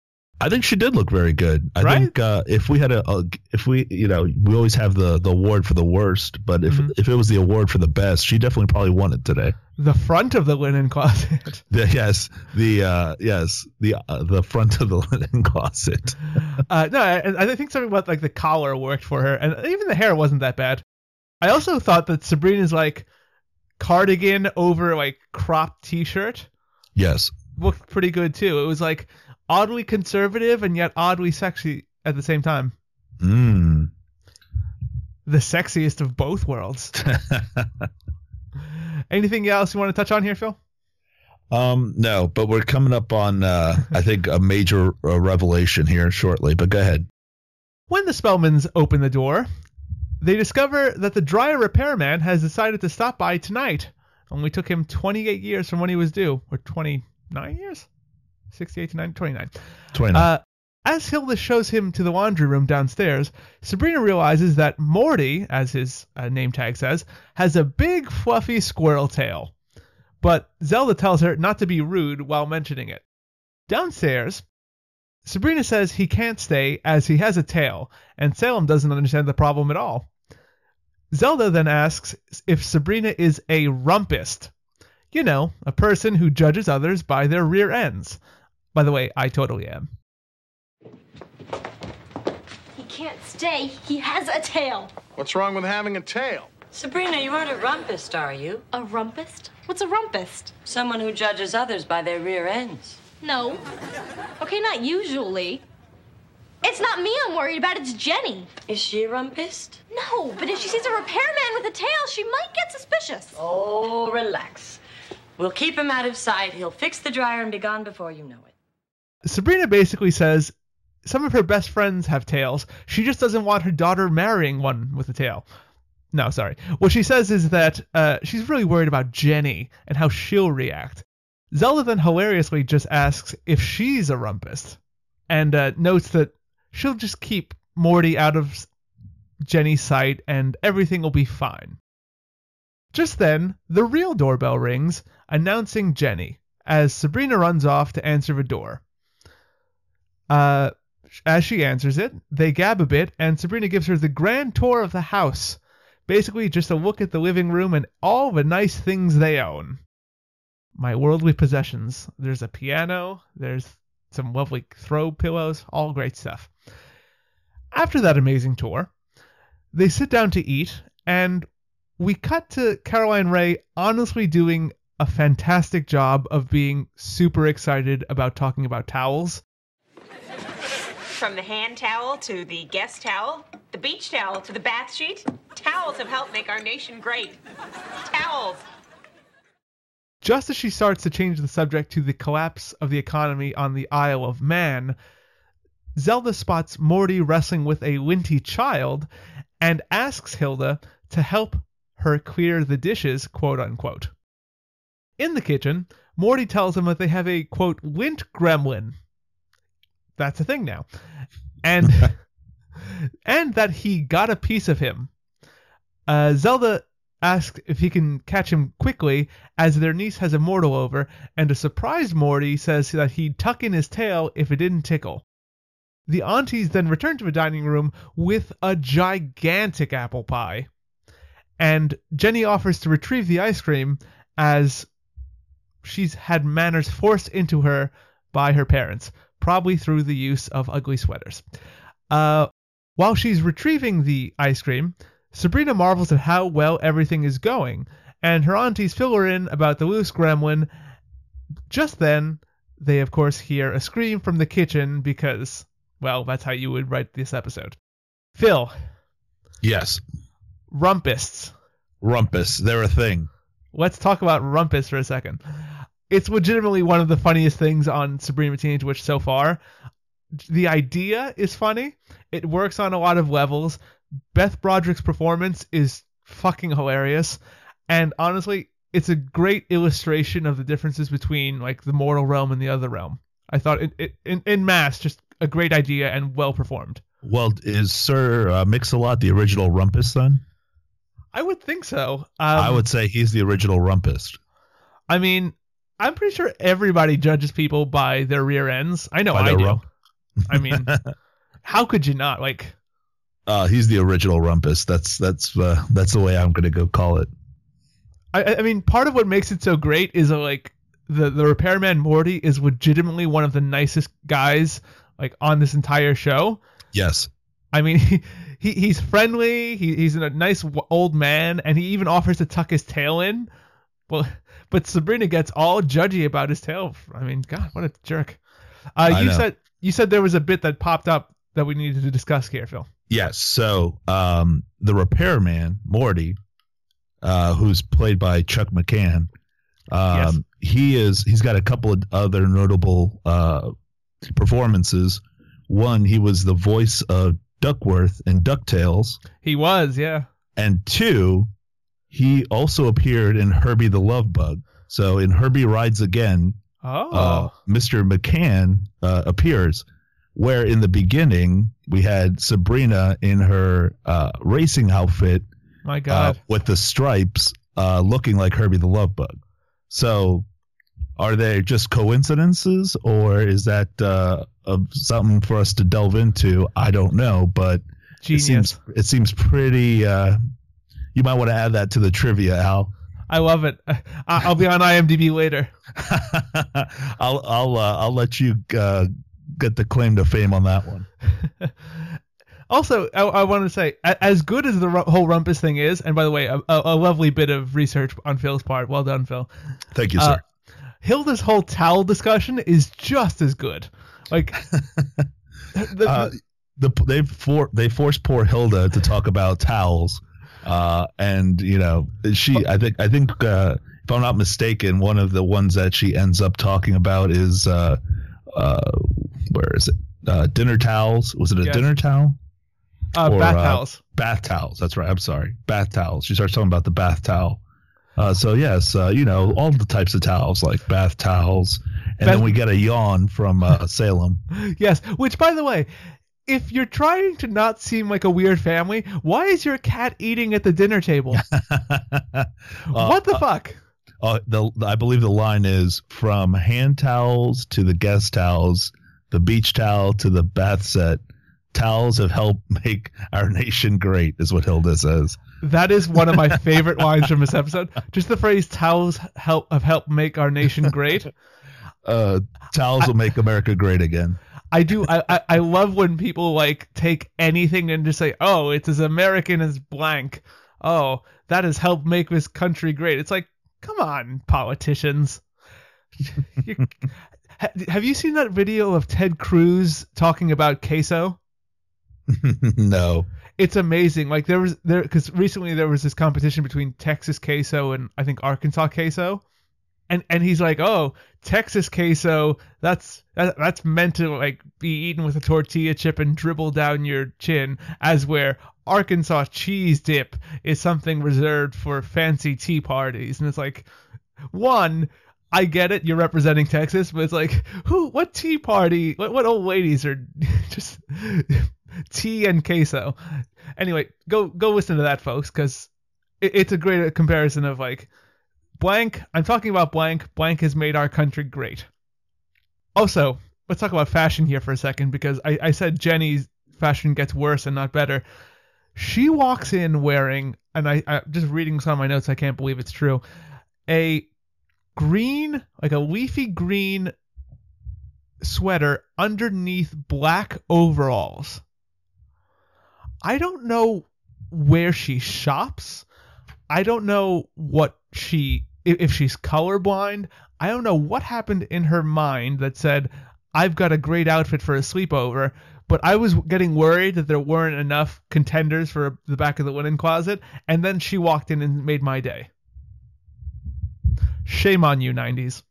Speaker 4: I think she did look very good. I
Speaker 3: Right?
Speaker 4: think uh, if we had a, a, if we, you know, we always have the the award for the worst, but if
Speaker 3: Mhm.
Speaker 4: if it was the award for the best, she definitely probably won it today.
Speaker 3: The front of the linen closet. [laughs]
Speaker 4: The, yes, the uh, yes, the uh, the front of the [laughs] linen closet. [laughs]
Speaker 3: uh, no, I, I think something about like the collar worked for her, and even the hair wasn't that bad. I also thought that Sabrina's like cardigan over like cropped T-shirt
Speaker 4: Yes,
Speaker 3: looked pretty good too. It was like oddly conservative and yet oddly sexy at the same time.
Speaker 4: mm.
Speaker 3: The sexiest of both worlds. [laughs] Anything else you want to touch on here, Phil?
Speaker 4: um, no, but we're coming up on uh, I think a major uh, revelation here shortly. But go ahead.
Speaker 3: When the Spellmans open the door, they discover that the dryer repairman has decided to stop by tonight. Only took him 28 years from when he was due, or 29 years? 68 to 29.
Speaker 4: Twenty nine.
Speaker 3: Uh, as Hilda shows him to the laundry room downstairs, Sabrina realizes that Morty, as his uh, name tag says, has a big fluffy squirrel tail. But Zelda tells her not to be rude while mentioning it. Downstairs, Sabrina says he can't stay as he has a tail, and Salem doesn't understand the problem at all. Zelda then asks if Sabrina is a rumpist. You know, a person who judges others by their rear ends. By the way, I totally am.
Speaker 7: He can't stay. He has a tail.
Speaker 8: What's wrong with having a tail?
Speaker 9: Sabrina, you aren't a rumpist, are you?
Speaker 7: A rumpist? What's a rumpist?
Speaker 9: Someone who judges others by their rear ends.
Speaker 7: No. Okay, not usually. It's not me I'm worried about, it's Jenny.
Speaker 9: Is she a rumpist?
Speaker 7: No, but if she sees a repairman with a tail, she might get suspicious.
Speaker 9: Oh, relax. We'll keep him out of sight. He'll fix the dryer and be gone before you know it.
Speaker 3: Sabrina basically says some of her best friends have tails. She just doesn't want her daughter marrying one with a tail. No, sorry. What she says is that uh, she's really worried about Jenny and how she'll react. Zelda then hilariously just asks if she's a rumpist and uh, notes that she'll just keep Morty out of Jenny's sight and everything will be fine. Just then, the real doorbell rings, announcing Jenny, as Sabrina runs off to answer the door. Uh, as she answers it, they gab a bit, and Sabrina gives her the grand tour of the house. Basically, just a look at the living room and all the nice things they own. My worldly possessions. There's a piano, there's some lovely throw pillows, all great stuff. After that amazing tour, they sit down to eat, and we cut to Caroline Rhea honestly doing a fantastic job of being super excited about talking about towels.
Speaker 5: From the hand towel to the guest towel, the beach towel to the bath sheet, towels have helped make our nation great. Towels.
Speaker 3: Just as she starts to change the subject to the collapse of the economy on the Isle of Man, Zelda spots Morty wrestling with a linty child and asks Hilda to help her clear the dishes, quote unquote. In the kitchen, Morty tells them that they have a quote lint gremlin. That's a thing now. And [laughs] and that he got a piece of him. Uh, Zelda asks if he can catch him quickly as their niece has a mortal over, and a surprised Morty says that he'd tuck in his tail if it didn't tickle. The aunties then return to the dining room with a gigantic apple pie. And Jenny offers to retrieve the ice cream as she's had manners forced into her by her parents, probably through the use of ugly sweaters. Uh, while she's retrieving the ice cream, Sabrina marvels at how well everything is going, and her aunties fill her in about the loose gremlin. Just then, they of course hear a scream from the kitchen because, well, that's how you would write this episode. Phil,
Speaker 4: Yes.
Speaker 3: rumpists.
Speaker 4: Rumpus. They're a thing.
Speaker 3: Let's talk about rumpus for a second. It's legitimately one of the funniest things on Sabrina Teenage Witch so far. The idea is funny. It works on a lot of levels. Beth Broderick's performance is fucking hilarious. And honestly, it's a great illustration of the differences between like the mortal realm and the other realm. I thought it, it in, in mass just a great idea and well performed.
Speaker 4: Well, is Sir uh, Mix-a-Lot the original Rumpus then?
Speaker 3: I would think so. Um,
Speaker 4: I would say he's the original Rumpus.
Speaker 3: I mean, I'm pretty sure everybody judges people by their rear ends. I know
Speaker 4: By
Speaker 3: I do.
Speaker 4: rump. [laughs]
Speaker 3: I mean, [laughs] how could you not? Like,
Speaker 4: Uh, he's the original Rumpus. That's that's uh, that's the way I'm gonna go call it.
Speaker 3: I, I- mean, part of what makes it so great is uh, like the the repairman Morty is legitimately one of the nicest guys like on this entire show.
Speaker 4: Yes.
Speaker 3: I mean, [laughs] he, he he's friendly. He, he's a nice old man, and he even offers to tuck his tail in. Well, but Sabrina gets all judgy about his tail. I mean, God, what a jerk. Uh, you
Speaker 4: know.
Speaker 3: said you said there was a bit that popped up that we needed to discuss here, Phil.
Speaker 4: Yes. So um, the repairman Morty, uh, who's played by Chuck McCann, um, he is he's got a couple of other notable uh, performances. One, he was the voice of Duckworth in Ducktales,
Speaker 3: He was, yeah.
Speaker 4: and two, he also appeared in Herbie the Love Bug. So in Herbie Rides Again,
Speaker 3: Oh,
Speaker 4: uh, Mr. McCann uh, appears, where in the beginning we had Sabrina in her uh, racing outfit
Speaker 3: my
Speaker 4: uh,
Speaker 3: God.
Speaker 4: with the stripes, uh, looking like Herbie the Love Bug. So, are they just coincidences, or is that uh, of something for us to delve into? I don't know, but
Speaker 3: Genius.
Speaker 4: it seems it seems pretty. Uh, you might want to add that to the trivia, Al.
Speaker 3: I love it. I, I'll be on IMDb later. [laughs]
Speaker 4: I'll I'll uh, I'll let you uh, get the claim to fame on that one. [laughs]
Speaker 3: Also, I, I want to say, as good as the whole Rumpus thing is, and by the way, a, a, lovely bit of research on Phil's part. Well done, Phil.
Speaker 4: Thank you,
Speaker 3: Uh,
Speaker 4: sir.
Speaker 3: Hilda's whole towel discussion is just as good. Like, [laughs] the,
Speaker 4: uh, the they for they forced poor Hilda to talk about towels, uh, and you know she I think I think uh, if I'm not mistaken, one of the ones that she ends up talking about is uh, uh, where is it? Uh, dinner towels. Was it a dinner towel?
Speaker 3: uh,
Speaker 4: Or,
Speaker 3: bath
Speaker 4: uh,
Speaker 3: towels.
Speaker 4: Bath towels. That's right. I'm sorry. Bath towels. She starts talking about the bath towel. Uh, so yes, uh, you know all the types of towels like bath towels, and
Speaker 3: Bath-
Speaker 4: then we get a yawn from uh, Salem. [laughs]
Speaker 3: Yes, which by the way, if you're trying to not seem like a weird family, why is your cat eating at the dinner table? [laughs] what the fuck?
Speaker 4: Uh, the I believe the line is from hand towels to the guest towels, the beach towel to the bath set. Towels have helped [laughs] make our nation great, is what Hilda says.
Speaker 3: That is one of my [laughs] favorite lines from this episode. Just the phrase "towels help have helped make our nation great."
Speaker 4: Uh, towels will make America great again.
Speaker 3: I do. I, I I love when people like take anything and just say, "Oh, it's as American as blank." Oh, that has helped make this country great. It's like, come on, politicians. [laughs] Have you seen that video of Ted Cruz talking about queso? [laughs]
Speaker 4: no.
Speaker 3: It's amazing. Like there was there because recently there was this competition between Texas queso and I think Arkansas queso, and and he's like, oh, Texas queso, that's that, that's meant to like be eaten with a tortilla chip and dribble down your chin, as where Arkansas cheese dip is something reserved for fancy tea parties, and it's like, one. I get it, you're representing Texas, but it's like, who, what tea party, what, what old ladies are [laughs] just tea and queso? Anyway, go go listen to that, folks, because it, it's a great comparison of like blank. I'm talking about blank. Blank has made our country great. Also, let's talk about fashion here for a second because I, I said Jenny's fashion gets worse and not better. She walks in wearing, and I, I just reading some of my notes, I can't believe it's true, a green, like a leafy green sweater underneath black overalls. I don't know where she shops. I don't know what she if, she's colorblind. I don't know what happened in her mind that said I've got a great outfit for a sleepover, but I was getting worried that there weren't enough contenders for the back of the linen closet, and then she walked in and made my day. Shame on you, 90s.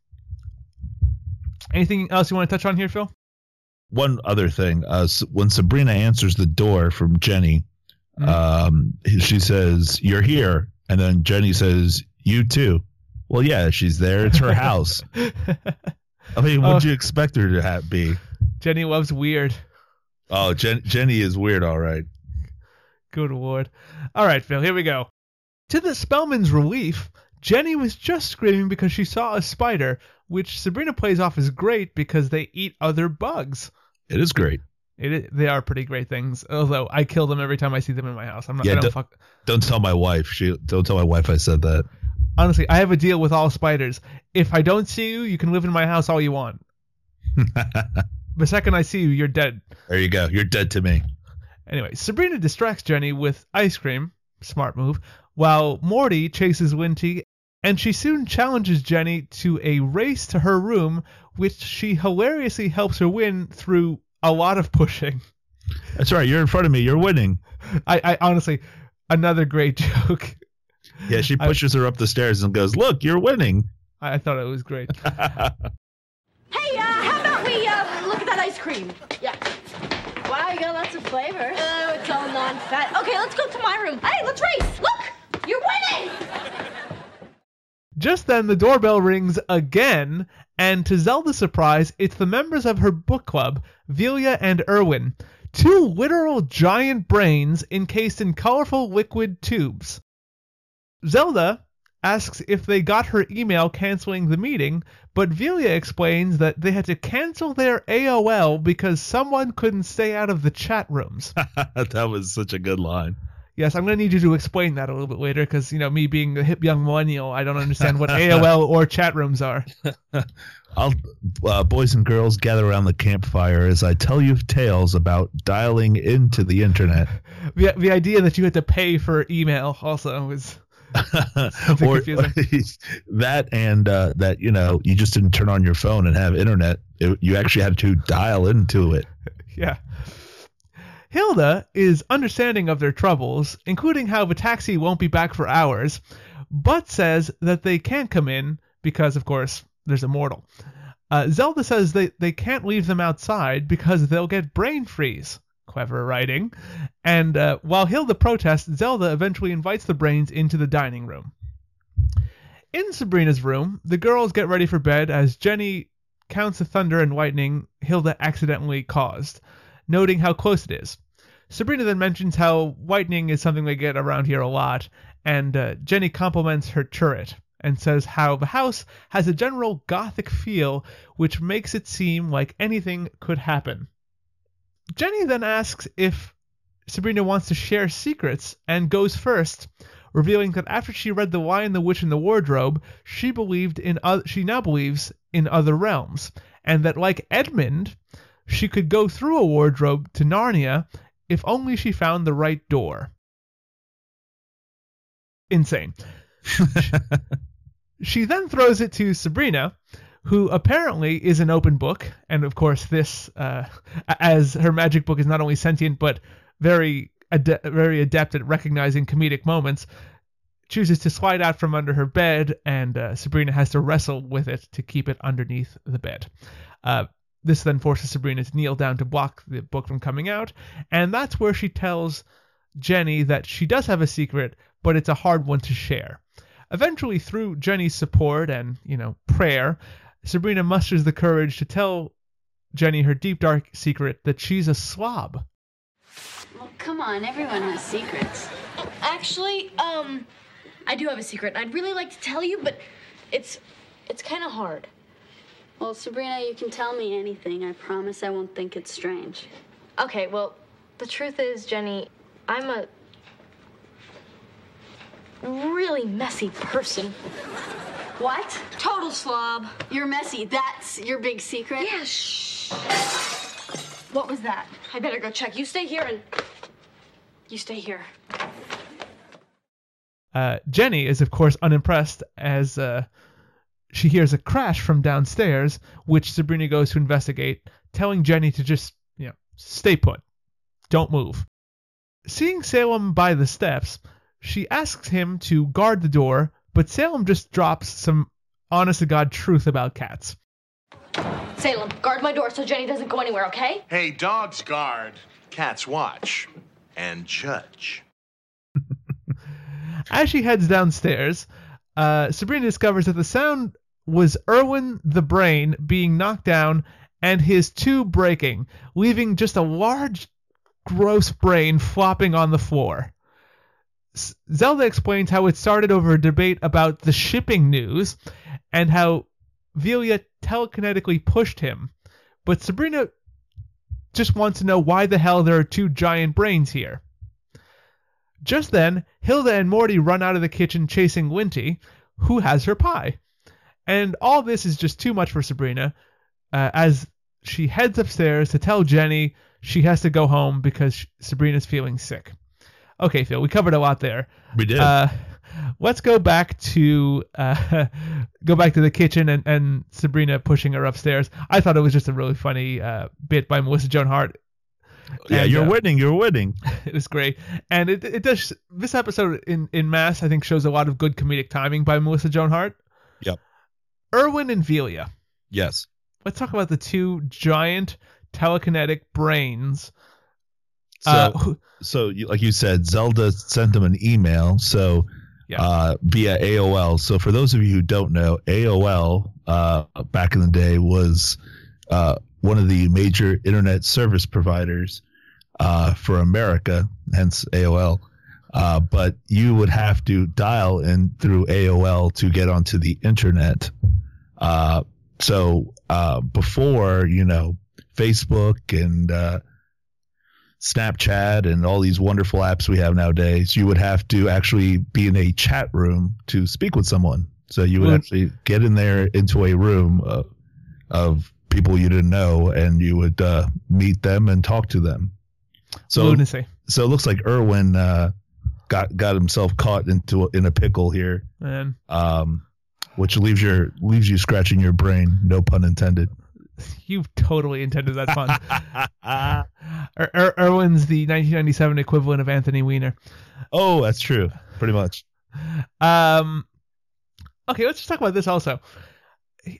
Speaker 3: Anything else you want to touch on here, Phil?
Speaker 4: One other thing, uh, when Sabrina answers the door from Jenny,
Speaker 3: Mhm.
Speaker 4: um, she says, "You're here," and then Jenny says, "You too." Well, yeah, she's there. It's her house. [laughs] I mean,
Speaker 3: Oh.
Speaker 4: what'd you expect her to have, be?
Speaker 3: Jenny loves weird.
Speaker 4: Oh, Jen- Jenny is weird, all right.
Speaker 3: Good lord. All right, Phil, here we go. To the Spellman's relief, Jenny was just screaming because she saw a spider, which Sabrina plays off as great because they eat other bugs.
Speaker 4: It is great.
Speaker 3: It they are pretty great things. Although I kill them every time I see them in my house. I'm not.
Speaker 4: Yeah,
Speaker 3: I don't
Speaker 4: d-
Speaker 3: fuck.
Speaker 4: Don't tell my wife. She don't tell my wife I said that.
Speaker 3: Honestly, I have a deal with all spiders. If I don't see you, you can live in my house all you want. [laughs] The second I see you, you're dead.
Speaker 4: there you go. You're dead to me.
Speaker 3: Anyway, Sabrina distracts Jenny with ice cream, smart move, while Morty chases Winty, and she soon challenges Jenny to a race to her room, which she hilariously helps her win through a lot of pushing.
Speaker 4: That's right. You're in front of me. You're winning.
Speaker 3: I, I honestly, another great [laughs] joke.
Speaker 4: Yeah, she pushes her up the stairs and goes, "Look, you're winning."
Speaker 3: I, I thought it was great. [laughs]
Speaker 7: Hey, uh, how about we uh, look at that ice cream?
Speaker 1: Yeah. Wow, you got lots of flavor.
Speaker 7: Oh, it's all non-fat. Okay, let's go to my room. Hey, let's race. Look, you're winning.
Speaker 3: Just then, the doorbell rings again, and to Zelda's surprise, it's the members of her book club, Velia and Erwin, two literal giant brains encased in colorful liquid tubes. Zelda asks if they got her email canceling the meeting, but Velia explains that they had to cancel their AOL because someone couldn't stay out of the chat rooms. [laughs]
Speaker 4: that was such a good line.
Speaker 3: Yes, I'm going to need you to explain that a little bit later because, you know, me being a hip young millennial, I don't understand what [laughs] AOL or chat rooms are. [laughs]
Speaker 4: I'll, uh, boys and girls, gather around the campfire as I tell you tales about dialing into the internet. [laughs]
Speaker 3: The, the idea that you had to pay for email also was
Speaker 4: or
Speaker 3: confusing.
Speaker 4: that and uh, that you know you just didn't turn on your phone and have internet. It, you actually had to dial into it.
Speaker 3: Yeah. Hilda is understanding of their troubles, including how the taxi won't be back for hours, but says that they can't come in because, of course, there's a mortal. Uh, Zelda says they, they can't leave them outside because they'll get brain freeze. Clever writing. And uh, while Hilda protests, Zelda eventually invites the brains into the dining room. In Sabrina's room, the girls get ready for bed as Jenny counts the thunder and lightning Hilda accidentally caused, noting how close it is. Sabrina then mentions how whitening is something they get around here a lot, and uh, Jenny compliments her turret and says how the house has a general gothic feel which makes it seem like anything could happen. Jenny then asks if Sabrina wants to share secrets and goes first, revealing that after she read The Lion, the Witch, and the Wardrobe, she believed in oth- she now believes in other realms, and that like Edmund, she could go through a wardrobe to Narnia if only she found the right door. Insane. [laughs] she then throws it to Sabrina, who apparently is an open book, and of course, this, uh, as her magic book is not only sentient but very ade- very adept at recognizing comedic moments, chooses to slide out from under her bed, and uh, Sabrina has to wrestle with it to keep it underneath the bed. Uh, this then forces Sabrina to kneel down to block the book from coming out, and that's where she tells Jenny that she does have a secret, but it's a hard one to share. Eventually, through Jenny's support and, you know, prayer, Sabrina musters the courage to tell Jenny her deep dark secret that she's a slob.
Speaker 1: Well, come on, everyone has secrets.
Speaker 7: Actually, um, I do have a secret. I'd really like to tell you, but it's it's kind of hard.
Speaker 1: Well, Sabrina, you can tell me anything. I promise I won't think it's strange.
Speaker 7: Okay, well, the truth is, Jenny, I'm a really messy person.
Speaker 1: What?
Speaker 7: Total slob.
Speaker 1: You're messy. That's your big secret?
Speaker 7: Yeah, shh. What was that? I better go check. You stay here and you stay here.
Speaker 3: Uh, Jenny is, of course, unimpressed as uh, she hears a crash from downstairs, which Sabrina goes to investigate, telling Jenny to just, you know, stay put. Don't move. Seeing Salem by the steps, she asks him to guard the door, but Salem just drops some honest to God truth about cats.
Speaker 7: Salem, guard my door so Jenny doesn't go anywhere, okay?
Speaker 8: Hey, dogs guard, cats watch, and judge. [laughs]
Speaker 3: As she heads downstairs, uh, Sabrina discovers that the sound was Erwin the Brain being knocked down and his tube breaking, leaving just a large, gross brain flopping on the floor. Zelda explains how it started over a debate about the shipping news and how Velia telekinetically pushed him. But Sabrina just wants to know why the hell there are two giant brains here. Just then, Hilda and Morty run out of the kitchen chasing Linty, who has her pie. And all this is just too much for Sabrina, uh, as she heads upstairs to tell Jenny she has to go home because Sabrina's feeling sick. Okay, Phil, we covered a lot there.
Speaker 4: We did.
Speaker 3: Uh, let's go back to uh, [laughs] go back to the kitchen and, and Sabrina pushing her upstairs. I thought it was just a really funny uh, bit by Melissa Joan Hart.
Speaker 4: yeah,
Speaker 3: and,
Speaker 4: you're
Speaker 3: uh,
Speaker 4: winning. You're winning. [laughs]
Speaker 3: it was great, and it it does this episode in in mass I think shows a lot of good comedic timing by Melissa Joan Hart.
Speaker 4: Yep.
Speaker 3: Erwin and Velia.
Speaker 4: Yes.
Speaker 3: Let's talk about the two giant telekinetic brains.
Speaker 4: So,
Speaker 3: Uh,
Speaker 4: so you, like you said, Zelda sent them an email. So
Speaker 3: Yeah.
Speaker 4: uh, via AOL. So for those of you who don't know, AOL uh, back in the day was uh, one of the major internet service providers uh, for America, hence AOL. Uh, but you would have to dial in through AOL to get onto the internet. Uh, so uh, before, you know, Facebook and uh, Snapchat and all these wonderful apps we have nowadays, you would have to actually be in a chat room to speak with someone. So you would
Speaker 3: Well-
Speaker 4: actually get in there into a room uh, of people you didn't know, and you would uh, meet them and talk to them. So
Speaker 3: Lunacy.
Speaker 4: so it looks like Irwin uh, got got himself caught into in a pickle here,
Speaker 3: Man.
Speaker 4: um, which leaves your leaves you scratching your brain. No pun intended.
Speaker 3: You've totally intended that pun. [laughs] Er- Er- Irwin's the 1997 equivalent of Anthony Weiner.
Speaker 4: Oh, that's true. Pretty much.
Speaker 3: Um, okay, let's just talk about this also.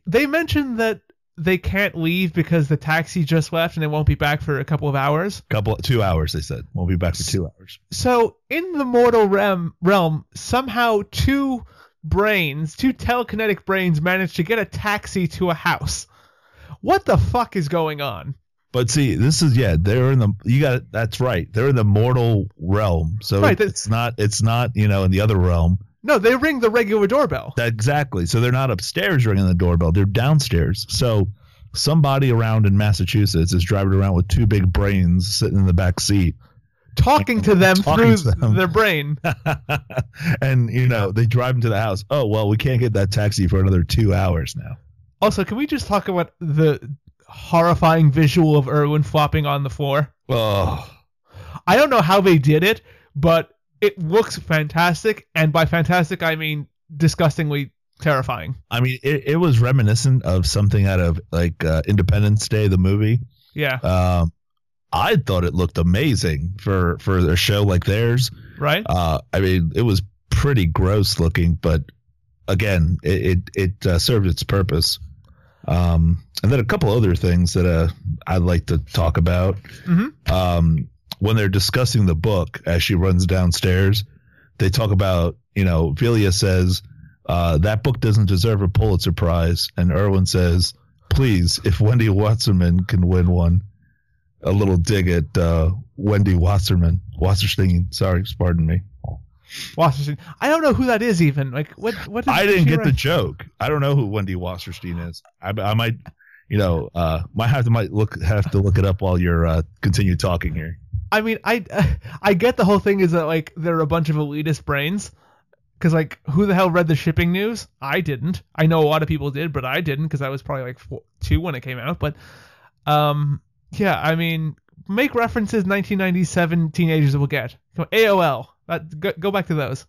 Speaker 3: They mentioned that they can't leave because the taxi just left and they won't be back for a couple of hours.
Speaker 4: Couple two hours. They said Won't be back for two hours.
Speaker 3: So in the mortal realm, realm somehow two brains, two telekinetic brains, managed to get a taxi to a house. What the fuck is going on?
Speaker 4: But see, this is yeah. They're in the you got. That's right. They're in the mortal realm. So
Speaker 3: Right,
Speaker 4: it's not it's not you know in the other realm.
Speaker 3: No, they ring the regular doorbell.
Speaker 4: That exactly. So they're not upstairs ringing the doorbell. They're downstairs. So somebody around in Massachusetts is driving around with two big brains sitting in the back seat.
Speaker 3: Talking to [laughs] them
Speaker 4: Talking
Speaker 3: through
Speaker 4: to them.
Speaker 3: their brain. [laughs]
Speaker 4: and you know they drive them to the house. Oh well, we can't get that taxi for another two hours now.
Speaker 3: Also, can we just talk about the horrifying visual of Irwin flopping on the floor?
Speaker 4: Oh,
Speaker 3: I don't know how they did it, but it looks fantastic, and by fantastic I mean disgustingly terrifying.
Speaker 4: I mean, it, it was reminiscent of something out of like uh, Independence Day, the movie.
Speaker 3: Yeah,
Speaker 4: Um, I thought it looked amazing for for a show like theirs.
Speaker 3: right?
Speaker 4: Uh, I mean, it was pretty gross looking, but again, it it, it uh, served its purpose. Um, and then a couple other things that uh, I'd like to talk about.
Speaker 3: Mhm.
Speaker 4: Um, when they're discussing the book as she runs downstairs, they talk about you know Velia says uh, that book doesn't deserve a Pulitzer Prize, and Irwin says, please, if Wendy Wasserman can win one, a little dig at uh, Wendy Wasserman, Wasserstein. Sorry, pardon me.
Speaker 3: Washington. I don't know who that is even. Like what? What?
Speaker 4: I didn't get the joke. I don't know who Wendy Wasserstein is. I, I might, you know, uh, might have to might look have to look it up while you're uh, continue talking here.
Speaker 3: I mean, I [laughs] I get the whole thing is that like there are a bunch of elitist brains. Because like, who the hell read the shipping news? I didn't. I know a lot of people did, but I didn't because I was probably like four, two when it came out. But, um, yeah, I mean, make references 1997 teenagers will get. Come on, AOL. That, go, go back to those.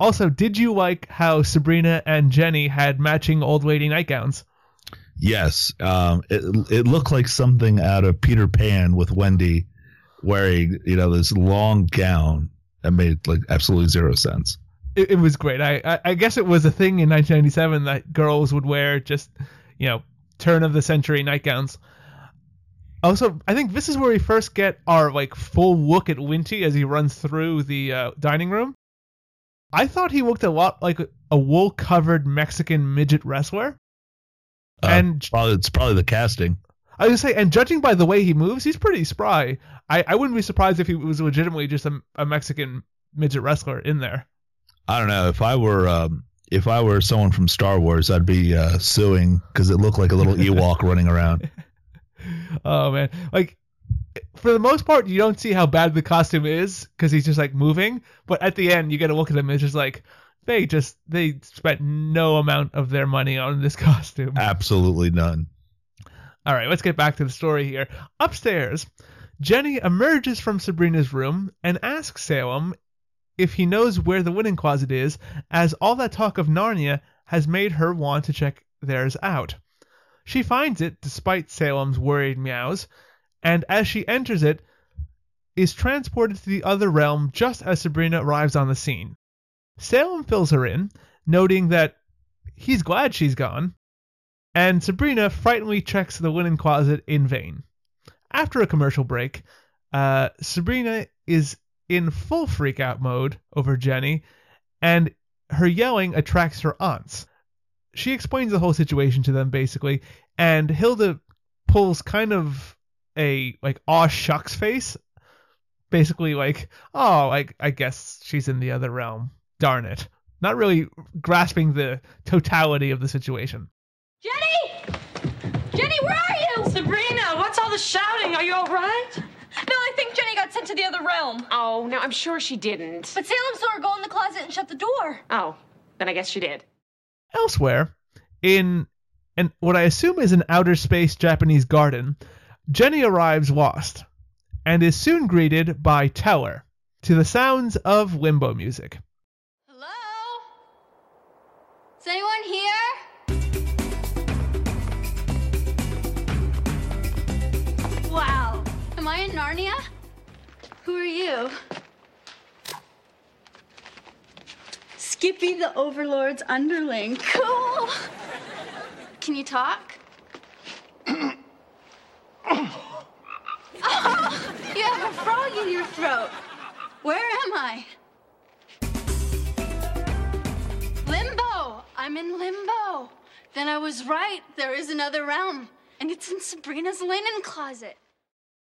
Speaker 3: Also, did you like how Sabrina and Jenny had matching old lady nightgowns?
Speaker 4: Yes, um, it it looked like something out of Peter Pan with Wendy wearing you know this long gown that made like absolutely zero sense.
Speaker 3: it, it was great. I, I I guess it was a thing in 1997 that girls would wear just you know turn of the century nightgowns. Also, I think this is where we first get our like full look at Winty as he runs through the uh, dining room. I thought he looked a lot like a wool-covered Mexican midget wrestler.
Speaker 4: Uh,
Speaker 3: And-
Speaker 4: probably, it's probably the casting.
Speaker 3: I was gonna say, and judging by the way he moves, he's pretty spry. I, I wouldn't be surprised if he was legitimately just a, a Mexican midget wrestler in there.
Speaker 4: I don't know if I were um, if I were someone from Star Wars, I'd be uh, suing because it looked like a little [laughs] Ewok running around.
Speaker 3: Oh man, like for the most part, you don't see how bad the costume is because he's just like moving. But at the end, you get to look at him. And it's just like they just they spent no amount of their money on this [laughs] costume.
Speaker 4: Absolutely none.
Speaker 3: All right, let's get back to the story here. Upstairs, Jenny emerges from Sabrina's room and asks Salem if he knows where the winning closet is, as all that talk of Narnia has made her want to check theirs out. She finds it despite Salem's worried meows, and as she enters it, is transported to the other realm just as Sabrina arrives on the scene. Salem fills her in, noting that he's glad she's gone, and Sabrina frighteningly checks the linen closet in vain. After a commercial break, uh, Sabrina is in full freakout mode over Jenny, and her yelling attracts her aunts. She explains the whole situation to them basically, and Hilda pulls kind of a like aw shucks face, basically like oh I I guess she's in the other realm. Darn it, not really grasping the totality of the situation.
Speaker 7: Jenny! Jenny, where are you?
Speaker 9: Sabrina, what's all the shouting? Are you all right?
Speaker 7: No, I think Jenny got sent to the other realm.
Speaker 5: Oh, no, I'm sure she didn't.
Speaker 7: But Salem saw her go in the closet and shut the door.
Speaker 5: Oh, then I guess she did.
Speaker 3: Elsewhere, in an, what I assume is an outer space Japanese garden, Jenny arrives lost and is soon greeted by Teller to the sounds of limbo music.
Speaker 1: Hello? Is anyone here? Wow. Am I in Narnia? Who are you? Skippy the Overlord's underling. Cool. Can you talk? oh, [coughs] [laughs] you have a frog in your throat. Where am I? Limbo! I'm in limbo. Then I was right. There is another realm, and it's in Sabrina's linen closet.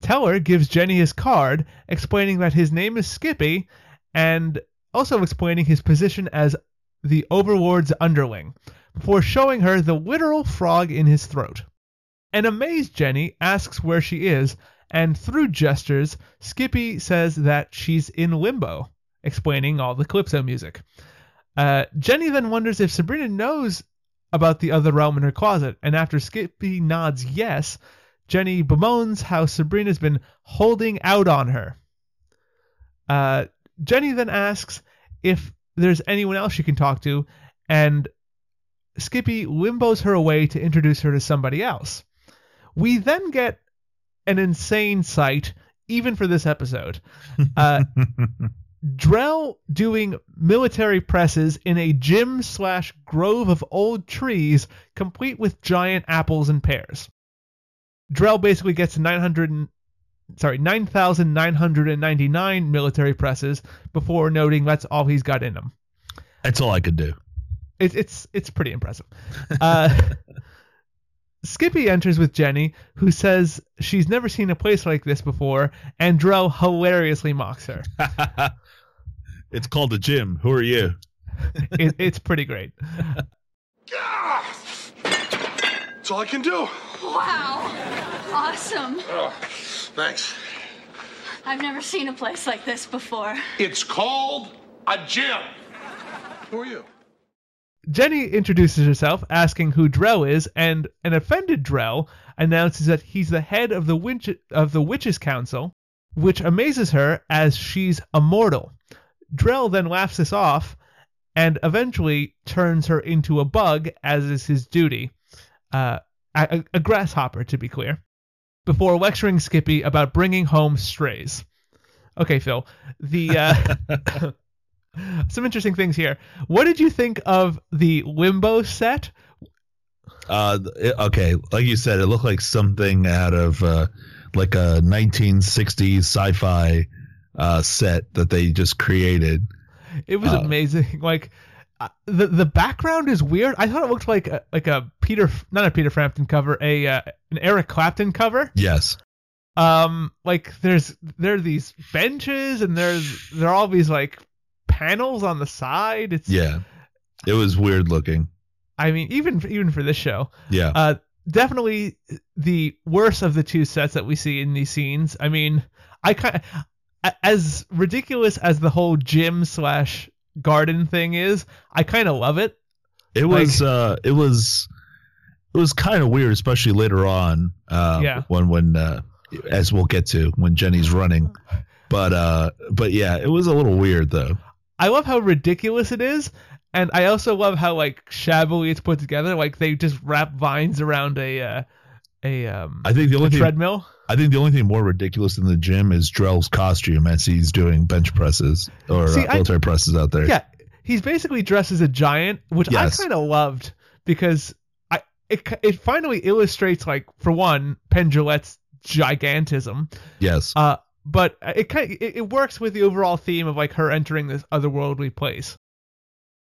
Speaker 3: Teller gives Jenny his card, explaining that his name is Skippy, and also explaining his position as the Overlord's underling, before showing her the literal frog in his throat. An amazed Jenny asks where she is, and through gestures, Skippy says that she's in limbo, explaining all the Calypso music. Uh, Jenny then wonders if Sabrina knows about the other realm in her closet, and after Skippy nods yes, Jenny bemoans how Sabrina's been holding out on her. Uh, Jenny then asks if there's anyone else she can talk to, and Skippy limbos her away to introduce her to somebody else. We then get an insane sight, even for this episode. [laughs] Uh, Drell doing military presses in a gym slash grove of old trees, complete with giant apples and pears. Drell basically gets 900, and- sorry, 9,999 military presses before noting that's all he's got in him.
Speaker 4: That's all I could do.
Speaker 3: It's it's it's pretty impressive. Uh, [laughs] Skippy enters with Jenny, who says she's never seen a place like this before, and Drell hilariously mocks her. [laughs]
Speaker 4: It's called a gym. Who are you? [laughs]
Speaker 3: It, it's pretty great.
Speaker 8: That's all I can do.
Speaker 1: Wow. Awesome.
Speaker 8: Thanks.
Speaker 1: I've never seen a place like this before.
Speaker 8: It's called a gym. Who are you?
Speaker 3: Jenny introduces herself, asking who Drell is, and an offended Drell announces that he's the head of the witch of the Witches Council, which amazes her as she's immortal. Drell then laughs this off and eventually turns her into a bug, as is his duty. Uh, a, a grasshopper, to be clear, before lecturing Skippy about bringing home strays. Okay, Phil. The uh, [laughs] some interesting things here. What did you think of the Limbo set?
Speaker 4: Uh, it- okay, like you said, it looked like something out of uh, like a 1960s sci-fi uh, set that they just created.
Speaker 3: It was
Speaker 4: Uh,
Speaker 3: amazing. [laughs] Like uh, the the background is weird. I thought it looked like a, like a Peter, not a Peter Frampton cover, a uh, an Eric Clapton cover.
Speaker 4: Yes.
Speaker 3: Um, like there's there are these benches and there's there are all these like panels on the side. It's
Speaker 4: Yeah. It was weird looking.
Speaker 3: I mean, even even for this show,
Speaker 4: Yeah.
Speaker 3: uh, definitely the worst of the two sets that we see in these scenes. I mean, I kind of as ridiculous as the whole gym slash garden thing is, I kind of love it.
Speaker 4: It was uh it was it was kind of weird, especially later on. Uh
Speaker 3: Yeah.
Speaker 4: when when uh as we'll get to when Jenny's running. But uh but yeah, it was a little weird though.
Speaker 3: I love how ridiculous it is, and I also love how like shabbily it's put together. Like they just wrap vines around a uh, a um
Speaker 4: I think the only thing
Speaker 3: treadmill.
Speaker 4: I think the only thing more ridiculous in the gym is Drell's costume as he's doing bench presses or
Speaker 3: See,
Speaker 4: uh,
Speaker 3: I-
Speaker 4: military presses out there.
Speaker 3: Yeah, he's basically dressed as a giant, which
Speaker 4: Yes.
Speaker 3: I kind of loved because I it it finally illustrates like for one Penn Jillette's gigantism.
Speaker 4: Yes.
Speaker 3: Uh, but it kind it, it works with the overall theme of like her entering this otherworldly place.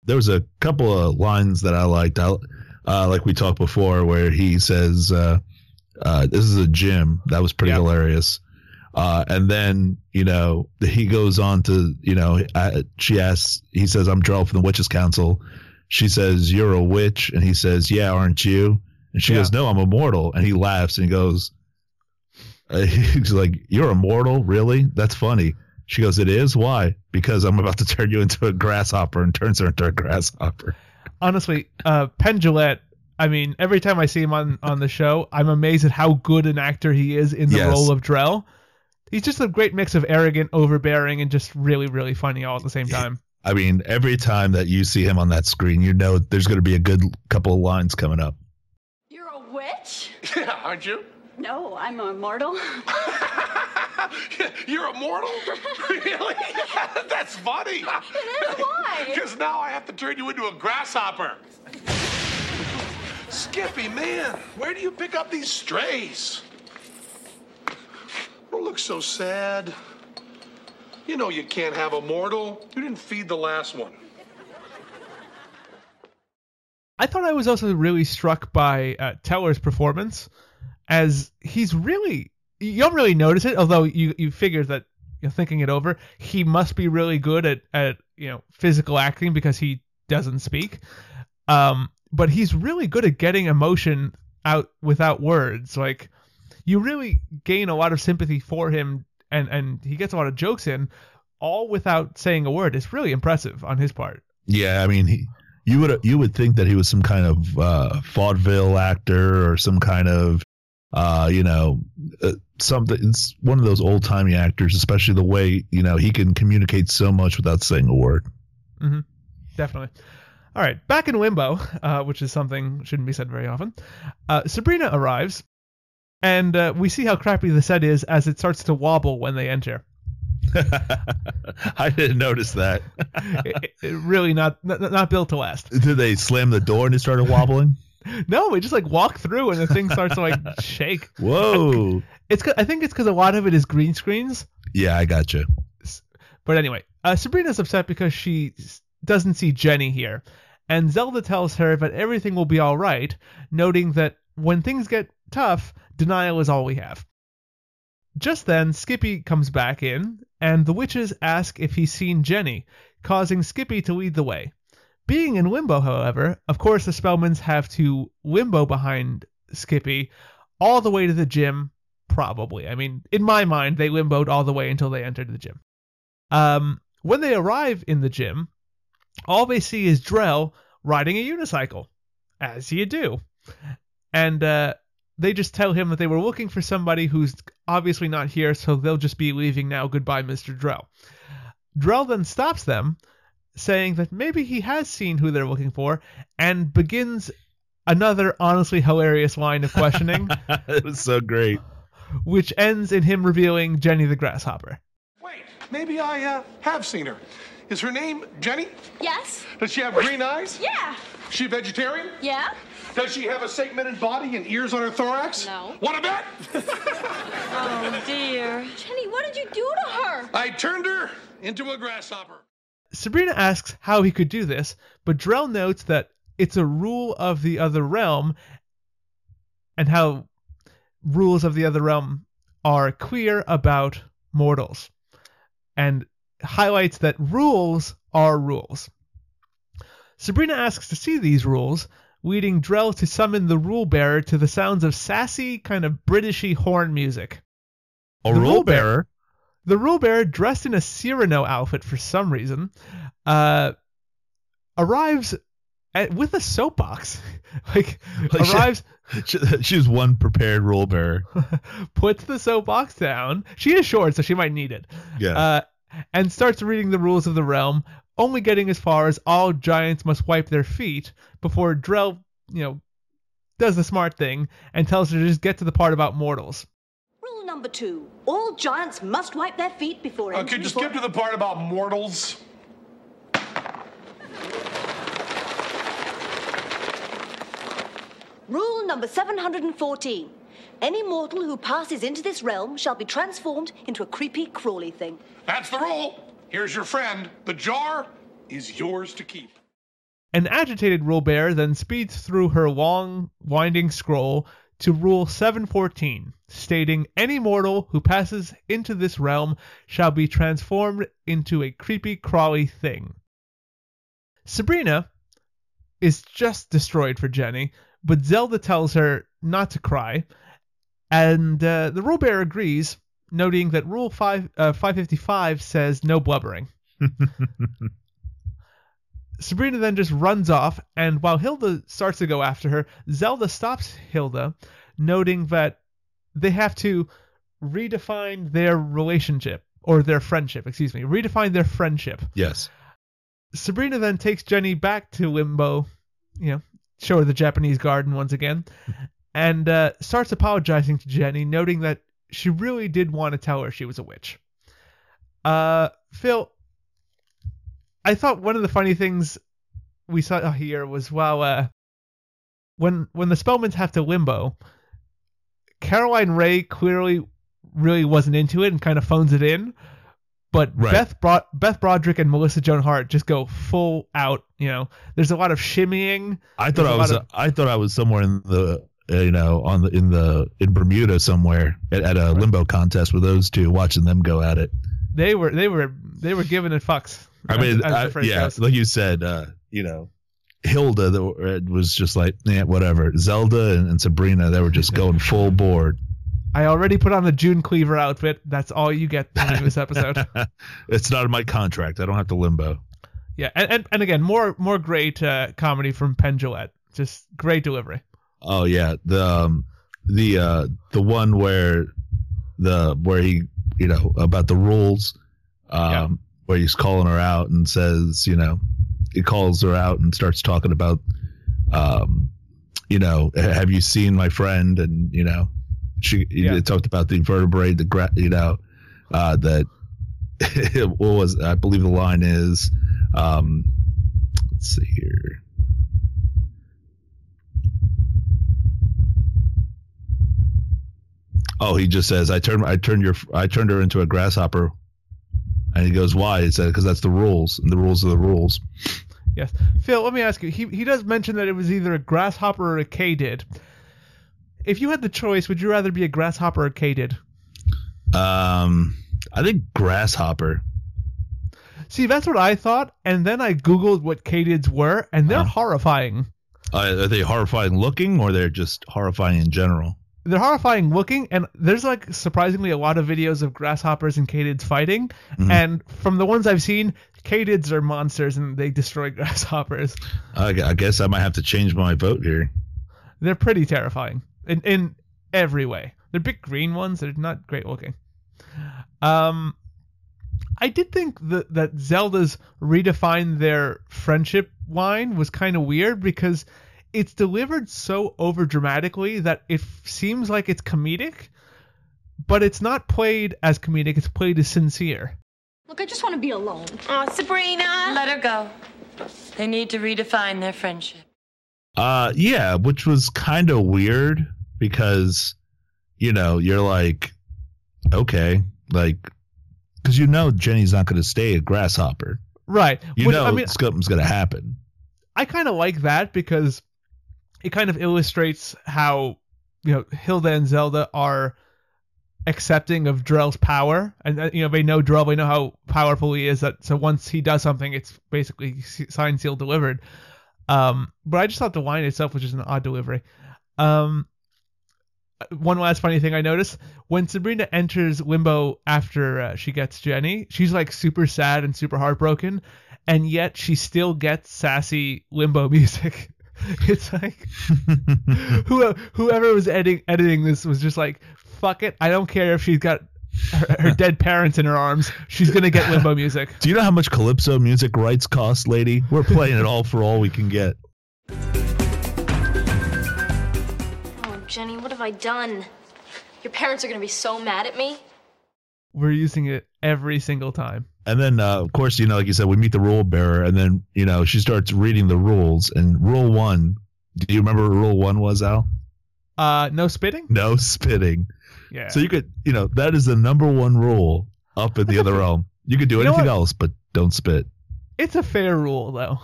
Speaker 4: there was a couple of lines that I liked. I, uh, like we talked before, where he says, uh, uh, "This is a gym." That was pretty
Speaker 3: Yep.
Speaker 4: hilarious. Uh, and then you know [laughs] he goes on to you know uh, she asks, he says, "I'm Drell from the Witches Council." She says, "You're a witch," and he says, "Yeah, aren't you?" And she
Speaker 3: Yeah.
Speaker 4: goes, "No, I'm immortal." And he laughs and he goes, Uh, [laughs] he's like, "You're immortal, really? That's funny." She goes, "It is. Why? Because I'm about to turn you into a grasshopper," and turns her into a [laughs] grasshopper.
Speaker 3: Honestly, uh, Penn Jillette. I mean, every time I see him on on the show, I'm amazed at how good an actor he is in the
Speaker 4: Yes.
Speaker 3: role of Drell. He's just a great mix of arrogant, overbearing, and just really, really funny all at the same time.
Speaker 4: I mean, every time that you see him on that screen, you know there's going to be a good couple of lines coming up.
Speaker 1: You're a witch? [laughs]
Speaker 8: Yeah, aren't you?
Speaker 1: No, I'm immortal. [laughs]
Speaker 8: You're immortal? [laughs] really? That's funny.
Speaker 1: It is why.
Speaker 8: Because now I have to turn you into a grasshopper. Skippy, man, where do you pick up these strays? Don't look so sad. You know you can't have a mortal. You didn't feed the last one.
Speaker 3: I thought I was also really struck by uh, Teller's performance, as he's really you don't really notice it, although you you figure that you know, thinking it over, he must be really good at at you know physical acting because he doesn't speak. Um, but he's really good at getting emotion out without words. Like you really gain a lot of sympathy for him, and and he gets a lot of jokes in, all without saying a word. It's really impressive on his part.
Speaker 4: Yeah, I mean, he, you would you would think that he was some kind of uh, vaudeville actor or some kind of, uh, you know, uh, something. It's one of those old timey actors, especially the way you know he can communicate so much without saying a word.
Speaker 3: Mm-hmm. Definitely. All right, back in Wimbo, uh, which is something shouldn't be said very often. Uh, Sabrina arrives, and uh, we see how crappy the set is as it starts to wobble when they enter. [laughs]
Speaker 4: I didn't notice that. [laughs]
Speaker 3: It- it really not, not not built to last.
Speaker 4: Did they slam the door and it started wobbling? [laughs]
Speaker 3: No, we just like walk through and the thing starts to like shake.
Speaker 4: Whoa!
Speaker 3: It's I think it's because a lot of it is green screens.
Speaker 4: Yeah, I got you.
Speaker 3: But anyway, uh, Sabrina's upset because she doesn't see Jenny here, and Zelda tells her that everything will be all right, noting that when things get tough, denial is all we have. Just then, Skippy comes back in, and the witches ask if he's seen Jenny, causing Skippy to lead the way. Being in limbo, however, of course the Spellmans have to limbo behind Skippy all the way to the gym, probably. I mean, in my mind, they limboed all the way until they entered the gym. Um, when they arrive in the gym, all they see is Drell riding a unicycle, as you do. And uh, they just tell him that they were looking for somebody who's obviously not here, so they'll just be leaving now. Goodbye, Mr. Drell. Drell then stops them, saying that maybe he has seen who they're looking for, and begins another honestly hilarious line of questioning, [laughs]
Speaker 4: it was so great.
Speaker 3: which ends in him revealing Jenny the Grasshopper.
Speaker 8: Wait, maybe I uh, have seen her. Is her name Jenny?
Speaker 1: Yes?
Speaker 8: Does she have green eyes?
Speaker 1: Yeah.
Speaker 8: She a vegetarian?
Speaker 1: Yeah?
Speaker 8: Does she have a segmented body and ears on her thorax?
Speaker 1: No.
Speaker 8: Want a bet? [laughs]
Speaker 9: Oh, dear.
Speaker 1: Jenny, what did you do to her?
Speaker 8: I turned her into a grasshopper.
Speaker 3: Sabrina asks how he could do this, but Drell notes that it's a rule of the other realm and how rules of the other realm are queer about mortals and highlights that rules are rules. Sabrina asks to see these rules, leading Drell to summon the rule bearer to the sounds of sassy, kind of Britishy horn music.
Speaker 4: A
Speaker 3: The
Speaker 4: rule
Speaker 3: bearer-
Speaker 4: bearer.
Speaker 3: The rule bearer, dressed in a Cyrano outfit for some reason, uh, arrives at, with a soapbox. [laughs] like,
Speaker 4: Like,
Speaker 3: arrives, [laughs]
Speaker 4: She, she one prepared rule bearer. [laughs]
Speaker 3: puts the soapbox down. She is short, so she might need it.
Speaker 4: Yeah.
Speaker 3: Uh, and starts reading the rules of the realm, only getting as far as all giants must wipe their feet before Drell, you know, does the smart thing and tells her to just get to the part about mortals.
Speaker 10: Rule number two all giants must wipe their feet before entering.
Speaker 8: could you
Speaker 10: for-
Speaker 8: skip to the part about mortals?
Speaker 10: Rule number 714 any mortal who passes into this realm shall be transformed into a creepy, crawly thing.
Speaker 8: That's the rule. Here's your friend. The jar is yours to keep.
Speaker 3: An agitated rule bearer then speeds through her long, winding scroll to Rule 714, stating any mortal who passes into this realm shall be transformed into a creepy, crawly thing. Sabrina is just destroyed for Jenny, but Zelda tells her not to cry, And uh, the rule bearer agrees, noting that Rule 5, uh, 555 says no blubbering. [laughs] Sabrina then just runs off, and while Hilda starts to go after her, Zelda stops Hilda, noting that they have to redefine their relationship, or their friendship, excuse me, redefine their friendship.
Speaker 4: Yes.
Speaker 3: Sabrina then takes Jenny back to Limbo, you know, show her the Japanese garden once again, and uh, starts apologizing to Jenny, noting that she really did want to tell her she was a witch. Uh, Phil, I thought one of the funny things we saw here was while uh, when when the Spellmans have to Limbo, Caroline Rhea clearly really wasn't into it and kind of phones it in. But
Speaker 4: Right.
Speaker 3: Beth Bro- Beth Broderick and Melissa Joan Hart just go full out. You know, there's a lot of shimmying.
Speaker 4: I thought I was
Speaker 3: of-
Speaker 4: I thought I was somewhere in the uh, you know on the in the in Bermuda somewhere at, at a limbo contest with those two watching them go at it.
Speaker 3: they were they were they were giving it fucks.
Speaker 4: I mean, I- yeah,
Speaker 3: goes.
Speaker 4: like you said, uh, you know, Hilda that was just like, yeah, whatever. Zelda and, and Sabrina, they were just going [laughs] full board.
Speaker 3: I already put on the June Cleaver outfit. That's all you get in this episode. [laughs]
Speaker 4: it's not in my contract. I don't have to limbo.
Speaker 3: yeah, and, and and again, more more great uh, comedy from Penn Jillette. Just great delivery.
Speaker 4: Oh yeah, the um, the uh, the one where the where he you know about the rules, um, where he's calling her out and says you know he calls her out and starts talking about um, you know have you seen my friend and you know she
Speaker 3: Yeah.
Speaker 4: talked about the vertebrae the gra- you know uh, that [laughs] what was I believe the line is um, let's see here. Oh, he just says, "I turned, I turned your, I turned her into a grasshopper," and he goes, "Why?" He said, "Because that's the rules, and the rules are the rules."
Speaker 3: Yes, Phil. Let me ask you. He he does mention that it was either a grasshopper or a katydid. If you had the choice, would you rather be a grasshopper or a katydid?
Speaker 4: Um, I think grasshopper.
Speaker 3: See, that's what I thought, and then I googled what katydids were, and they're
Speaker 4: Oh.
Speaker 3: horrifying.
Speaker 4: Uh, are they horrifying looking, or they're just horrifying in general?
Speaker 3: They're horrifying looking, and there's like surprisingly a lot of videos of grasshoppers and katydids fighting.
Speaker 4: Mhm.
Speaker 3: And from the ones I've seen, katydids are monsters and they destroy [laughs] grasshoppers.
Speaker 4: I, I guess I might have to change my vote here.
Speaker 3: They're pretty terrifying in in every way. They're big green ones. They're not great looking. Um, I did think that that Zelda's redefine their friendship line was kind of weird because it's delivered so over dramatically that it seems like it's comedic, but it's not played as comedic. It's played as sincere.
Speaker 7: Look, I just want to be alone.
Speaker 5: Oh, Sabrina.
Speaker 9: Let her go. They need to redefine their friendship.
Speaker 4: Uh, yeah, which was kind of weird because, you know, you're like, okay, like, because you know Jenny's not going to stay a grasshopper.
Speaker 3: Right.
Speaker 4: You
Speaker 3: Which,
Speaker 4: know
Speaker 3: I mean,
Speaker 4: something's going to happen.
Speaker 3: I kind of like that because it kind of illustrates how you know Hilda and Zelda are accepting of Drell's power, and uh, you know they know Drell, they know how powerful he is. That so once he does something, it's basically signed, sealed, delivered. Um, but I just thought the line itself was just an odd delivery. Um, one last funny thing I noticed when Sabrina enters Limbo after uh, she gets Jenny, she's like super sad and super heartbroken, and yet she still gets sassy Limbo [laughs] music. [laughs] It's like whoever, whoever was editing editing this was just like, fuck it, I don't care if she's got her, her dead parents in her arms, she's gonna get Limbo music. [laughs]
Speaker 4: Do you know how much Calypso music rights cost, lady? We're playing it all for all we can get.
Speaker 7: Oh, Jenny, what have I done? Your parents are gonna be so mad at me.
Speaker 3: We're using it every single time.
Speaker 4: And then, uh, of course, you know, like you said, we meet the rule bearer, and then, you know, she starts reading the rules. And rule one, do you remember what rule one was, Al?
Speaker 3: Uh, no spitting.
Speaker 4: No [laughs] spitting.
Speaker 3: Yeah.
Speaker 4: So you could, you know, that is the number one rule up in the other [laughs] realm. You could do
Speaker 3: You
Speaker 4: anything else, but don't spit.
Speaker 3: it's a fair rule though.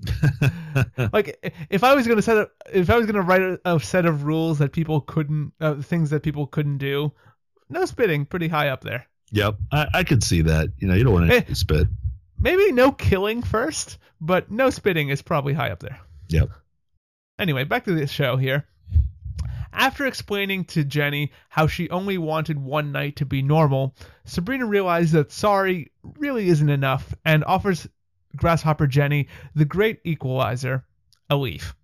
Speaker 3: [laughs] like if I was gonna set up, if I was gonna write a, a set of rules that people couldn't, uh, things that people couldn't do, no spitting, pretty high up there.
Speaker 4: Yep, I, I could see that. You know, you don't want
Speaker 3: Eh.
Speaker 4: to spit.
Speaker 3: Maybe no killing first, but no spitting is probably high up there.
Speaker 4: Yep.
Speaker 3: Anyway, back to the show here. After explaining to Jenny how she only wanted one night to be normal, Sabrina realizes that sorry really isn't enough and offers Grasshopper Jenny the great equalizer, a leaf.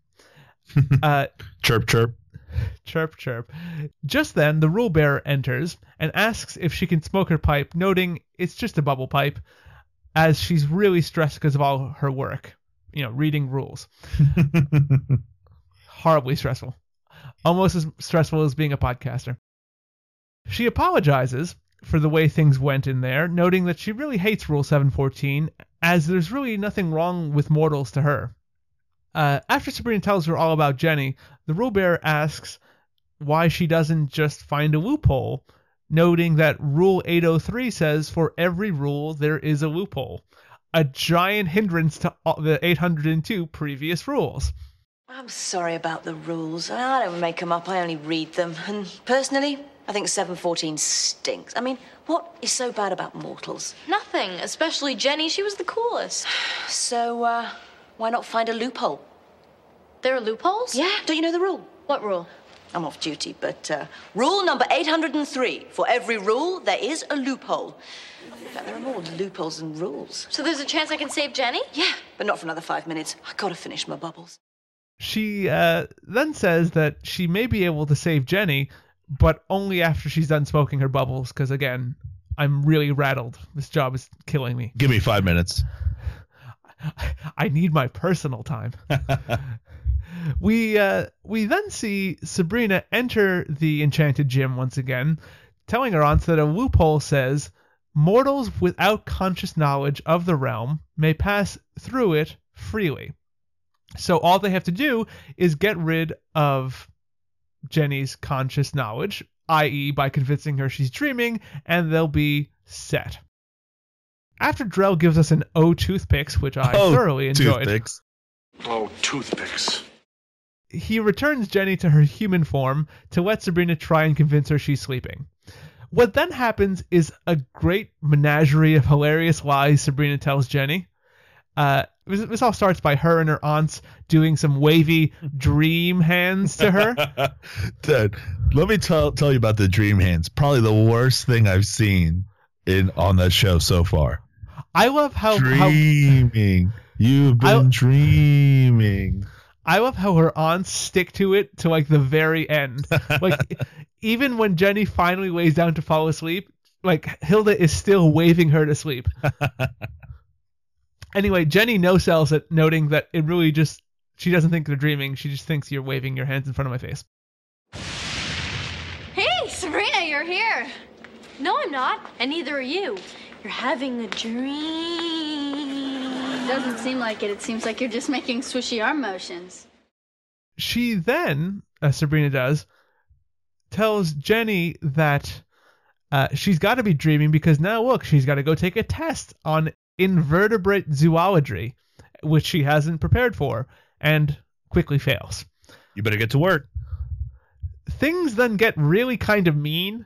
Speaker 3: [laughs] uh,
Speaker 4: chirp chirp.
Speaker 3: Chirp chirp. Just then, the rule bearer enters and asks if she can smoke her pipe, noting it's just a bubble pipe, as she's really stressed because of all her work. You know, reading rules. [laughs] Horribly stressful. Almost as stressful as being a podcaster. She apologizes for the way things went in there, noting that she really hates Rule 714, as there's really nothing wrong with mortals to her. Uh, after Sabrina tells her all about Jenny, the rule bearer asks why she doesn't just find a loophole, noting that Rule 803 says for every rule there is a loophole, a giant hindrance to all the 802 previous rules.
Speaker 10: I'm sorry about the rules. I don't make them up, I only read them. And personally, I think 714 stinks. I mean, what is so bad about mortals?
Speaker 7: Nothing, especially Jenny. She was the coolest. [sighs]
Speaker 10: So, uh, why not find a loophole?
Speaker 7: There are loopholes?
Speaker 10: Yeah, don't you know the rule?
Speaker 7: What rule?
Speaker 10: I'm off duty, but uh, rule number 803 for every rule, there is a loophole. In fact, there are more loopholes than rules.
Speaker 7: So there's a chance I can save Jenny?
Speaker 10: Yeah, but not for another five minutes. I gotta finish my bubbles.
Speaker 3: She uh, then says that she may be able to save Jenny, but only after she's done smoking her bubbles, because again, I'm really rattled. This job is killing me.
Speaker 4: Give me five minutes. [laughs]
Speaker 3: I need my personal time. [laughs] we uh, we then see Sabrina enter the enchanted gym once again, telling her aunt that a loophole says mortals without conscious knowledge of the realm may pass through it freely. So all they have to do is get rid of Jenny's conscious knowledge, i.e., by convincing her she's dreaming, and they'll be set. After Drell gives us an O toothpicks, which I
Speaker 4: Oh,
Speaker 3: thoroughly enjoyed,
Speaker 4: toothpicks.
Speaker 8: Oh, toothpicks.
Speaker 3: he returns Jenny to her human form to let Sabrina try and convince her she's sleeping. What then happens is a great menagerie of hilarious lies Sabrina tells Jenny. Uh, this, this all starts by her and her aunts doing some wavy dream hands to her. [laughs]
Speaker 4: Dude, let me tell tell you about the dream hands. Probably the worst thing I've seen in on that show so far.
Speaker 3: I love how, how
Speaker 4: Dreaming. You've been dreaming.
Speaker 3: I love how her aunts stick to it to like the very end. [laughs] Like even when Jenny finally lays down to fall asleep, like Hilda is still waving her to sleep. [laughs] anyway, Jenny no sells it, noting that it really just she doesn't think they're dreaming. She just thinks you're waving your hands in front of my face.
Speaker 1: Hey, Sabrina, you're here.
Speaker 7: No, I'm not. And neither are you. You're having a dream.
Speaker 1: It Doesn't seem like it. It seems like you're just making swishy arm motions.
Speaker 3: She then, as Sabrina does, tells Jenny that uh, she's got to be dreaming because now look, she's got to go take a test on invertebrate zoology, which she hasn't prepared for, and quickly fails.
Speaker 4: You better get to work.
Speaker 3: Things then get really kind of mean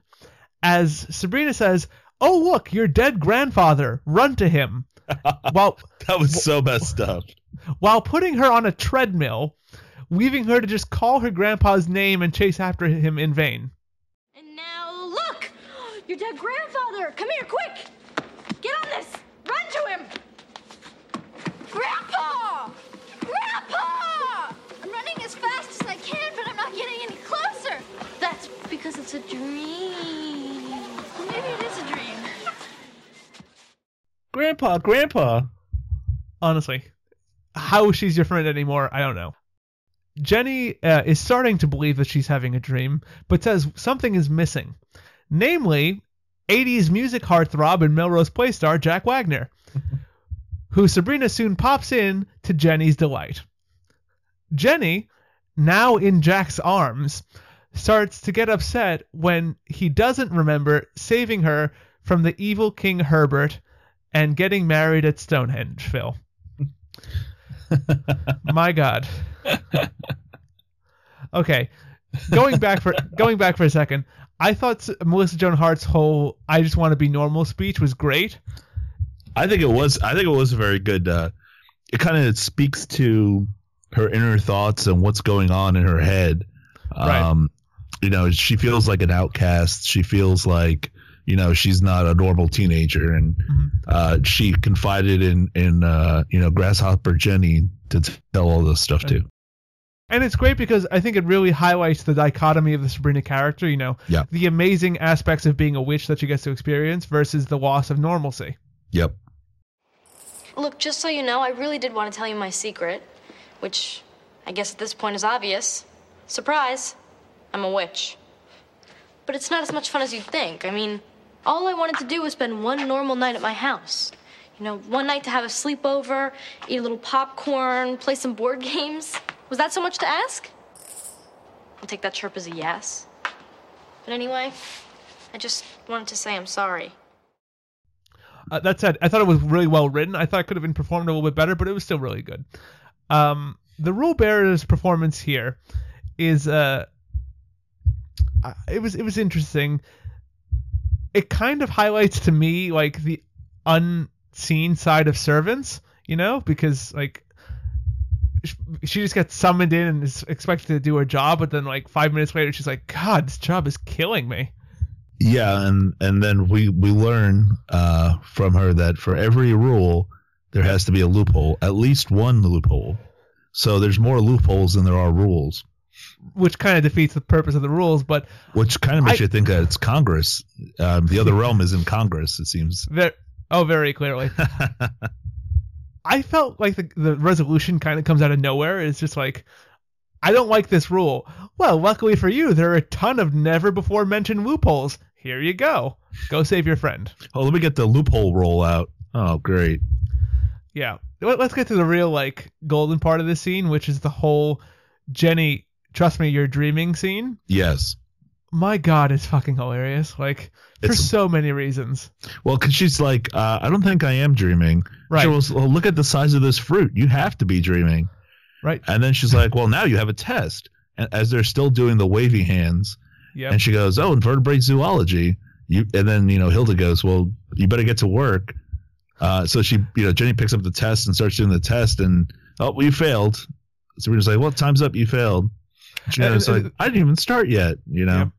Speaker 3: as Sabrina says, "Oh look, your dead grandfather! Run to him!" [laughs] while
Speaker 4: That was so messed up.
Speaker 3: while putting her on a treadmill, leaving her to just call her grandpa's name and chase after him in vain.
Speaker 7: And now look! Your dead grandfather! Come here, quick! Get on this! Run to him!
Speaker 1: Grandpa! Grandpa! I'm running as fast as I can, but I'm not getting any closer.
Speaker 7: That's because it's a dream.
Speaker 1: Maybe it is a dream.
Speaker 4: Grandpa, Grandpa.
Speaker 3: Honestly, how she's your friend anymore, I don't know. Jenny uh, is starting to believe that she's having a dream, but says something is missing. Namely, 80s music heartthrob and Melrose Place star Jack Wagner, [laughs] who Sabrina soon pops in to Jenny's delight. Jenny, now in Jack's arms, starts to get upset when he doesn't remember saving her from the evil King Herbert and getting married at Stonehenge, Phil. My God. Okay, going back for going back for a second. I thought Melissa Joan Hart's whole "I just want to be normal" speech was great.
Speaker 4: I think it was. I think it was a very good. Uh, it kind of speaks to her inner thoughts and what's going on in her head.
Speaker 3: Right.
Speaker 4: Um, you know, she feels like an outcast. She feels like you know she's not a normal teenager, and uh, she confided in in uh, you know Grasshopper Jenny to tell all this stuff too.
Speaker 3: And it's great because I think it really highlights the dichotomy of the Sabrina character, you know,
Speaker 4: Yeah.
Speaker 3: the amazing aspects of being a witch that she gets to experience versus the loss of normalcy.
Speaker 4: Yep.
Speaker 7: Look, just so you know, I really did want to tell you my secret, which I guess at this point is obvious. Surprise, I'm a witch. But it's not as much fun as you'd think. I mean, all I wanted to do was spend one normal night at my house. You know, one night to have a sleepover, eat a little popcorn, play some board [laughs] games. Was that so much to ask? I'll take that chirp as a yes. But anyway, I just wanted to say I'm sorry.
Speaker 3: Uh, that said, I thought it was really well written. I thought it could have been performed a little bit better, but it was still really good. Um, the rule bearer's performance here is uh, it was it was interesting. It kind of highlights to me like the unseen side of servants, you know, because like she just gets summoned in and is expected to do her job, but then like five minutes later she's like, God, this job is killing me.
Speaker 4: Yeah, and and then we we learn uh, from her that for every rule there has to be a loophole, at least one loophole. So there's more loopholes than there are rules,
Speaker 3: Which kind of defeats the purpose of the rules, but
Speaker 4: which kind of makes
Speaker 3: I-
Speaker 4: you think that it's Congress. Um, the other realm is in Congress. It seems.
Speaker 3: Very, oh, very clearly. [laughs] I felt like the the resolution kind of comes out of nowhere. It's just like, I don't like this rule. Well, luckily for you, there are a ton of never before mentioned loopholes. Here you go. Go save your friend.
Speaker 4: Oh, let me get the loophole roll out. Oh, great.
Speaker 3: Yeah. Let- Let's get to the real like golden part of this scene, which is the whole Jenny, trust me, you're dreaming scene.
Speaker 4: Yes.
Speaker 3: My God, it's fucking hilarious. Like for
Speaker 4: It's-
Speaker 3: so many reasons.
Speaker 4: Well, because she's like, uh, I don't think I am dreaming.
Speaker 3: Right.
Speaker 4: She goes, well, look at the size of this fruit. You have to be dreaming.
Speaker 3: Right.
Speaker 4: And then she's like, well, now you have a test. And as they're still doing the wavy hands,
Speaker 3: Yep.
Speaker 4: and she goes, oh, invertebrate zoology. You and then you know Hilda goes, well, you better get to work. Uh, so she, you know, Jenny picks up the test and starts doing the test, and oh, well, you failed. Sabrina's like, well, time's up. You failed. Jenny's
Speaker 3: And-
Speaker 4: like, I didn't even start yet. You know.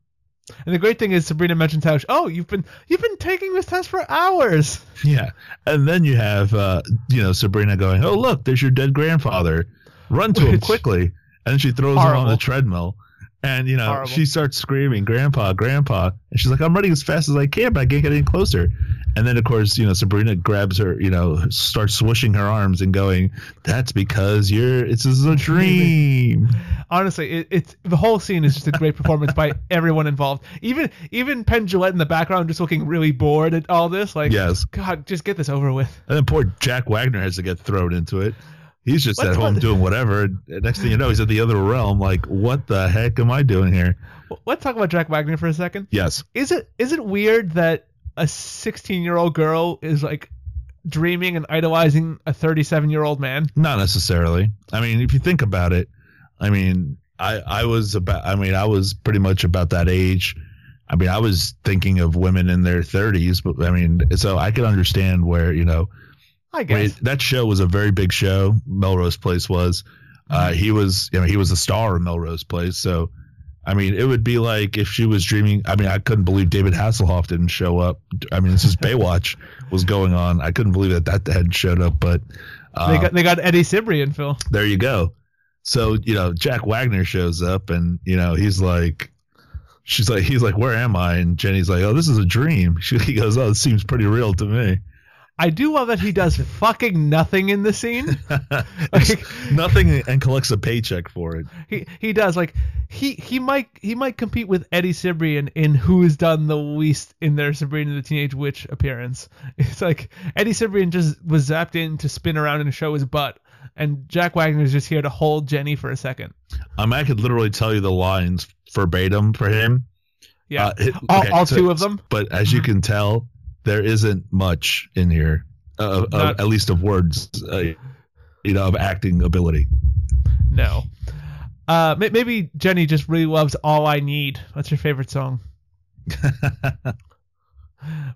Speaker 3: And the great thing is Sabrina mentions how, oh, you've been you've been taking this test for hours. [laughs]
Speaker 4: Yeah, and then you have uh, you know Sabrina going, "Oh look, there's your dead grandfather. Run to him quickly!" And then she throws him on the treadmill, and you know
Speaker 3: Horrible.
Speaker 4: she starts screaming, "Grandpa, Grandpa!" And she's like, "I'm running as fast as I can, but I can't get any closer." And then of course you know Sabrina grabs her, you know, starts swishing her arms and going, "That's because you're it's is a dream."
Speaker 3: Honestly, it, it's the whole scene is just a great performance by [laughs] everyone involved. Even even Penn Jillette in the background, just looking really bored at all this. Like,
Speaker 4: Yes.
Speaker 3: God, just get this over with.
Speaker 4: And then poor Jack Wagner has to get thrown into it. He's just at home doing whatever. Next thing you know, he's at the other realm. Like, what the heck am I doing here?
Speaker 3: Let's talk about Jack Wagner for a second.
Speaker 4: Yes.
Speaker 3: Is it is it weird that a 16 year old girl is like dreaming and idolizing a 37 year old man?
Speaker 4: Not necessarily. I mean, if you think about it, I mean, I I was about. I mean, I was pretty much about that age. I mean, I was thinking of women in their 30s, but I mean, so I can understand where you know.
Speaker 3: I
Speaker 4: I
Speaker 3: guess.
Speaker 4: mean, that show was a very big show. Melrose Place was. Uh, he was, you know, he was a star of Melrose Place. So, I mean, it would be like if she was dreaming. I mean, I couldn't believe David Hasselhoff didn't show up. I mean, this is [laughs] Baywatch was going on. I couldn't believe that that hadn't showed up. But uh,
Speaker 3: they got they got Eddie Cibrian, Phil.
Speaker 4: there you go. So, you know, Jack Wagner shows up and, you know, he's like, she's like, he's like, where am I? And Jenny's like, oh, this is a dream. [laughs] She, he goes, oh, it seems pretty real to me.
Speaker 3: I do love that he does [laughs] fucking nothing in the scene. [laughs] Like,
Speaker 4: Nothing and collects a paycheck for it.
Speaker 3: he he does like he he might he might compete with Eddie Cibrian in who has done the least in their Sabrina the Teenage Witch appearance. [laughs] It's like Eddie Cibrian just was zapped in to spin around and show his butt, and Jack Wagner is just here to hold Jenny for a second.
Speaker 4: Um, I could literally tell you the lines verbatim for him.
Speaker 3: Yeah,
Speaker 4: Uh, it-
Speaker 3: all,
Speaker 4: okay,
Speaker 3: all
Speaker 4: so-
Speaker 3: two of them.
Speaker 4: But as you can tell, there isn't much in here, uh,
Speaker 3: Not-
Speaker 4: at least of words, uh, you know, of acting ability.
Speaker 3: No. Uh, maybe Jenny just really loves "All I Need." What's your favorite song? [laughs]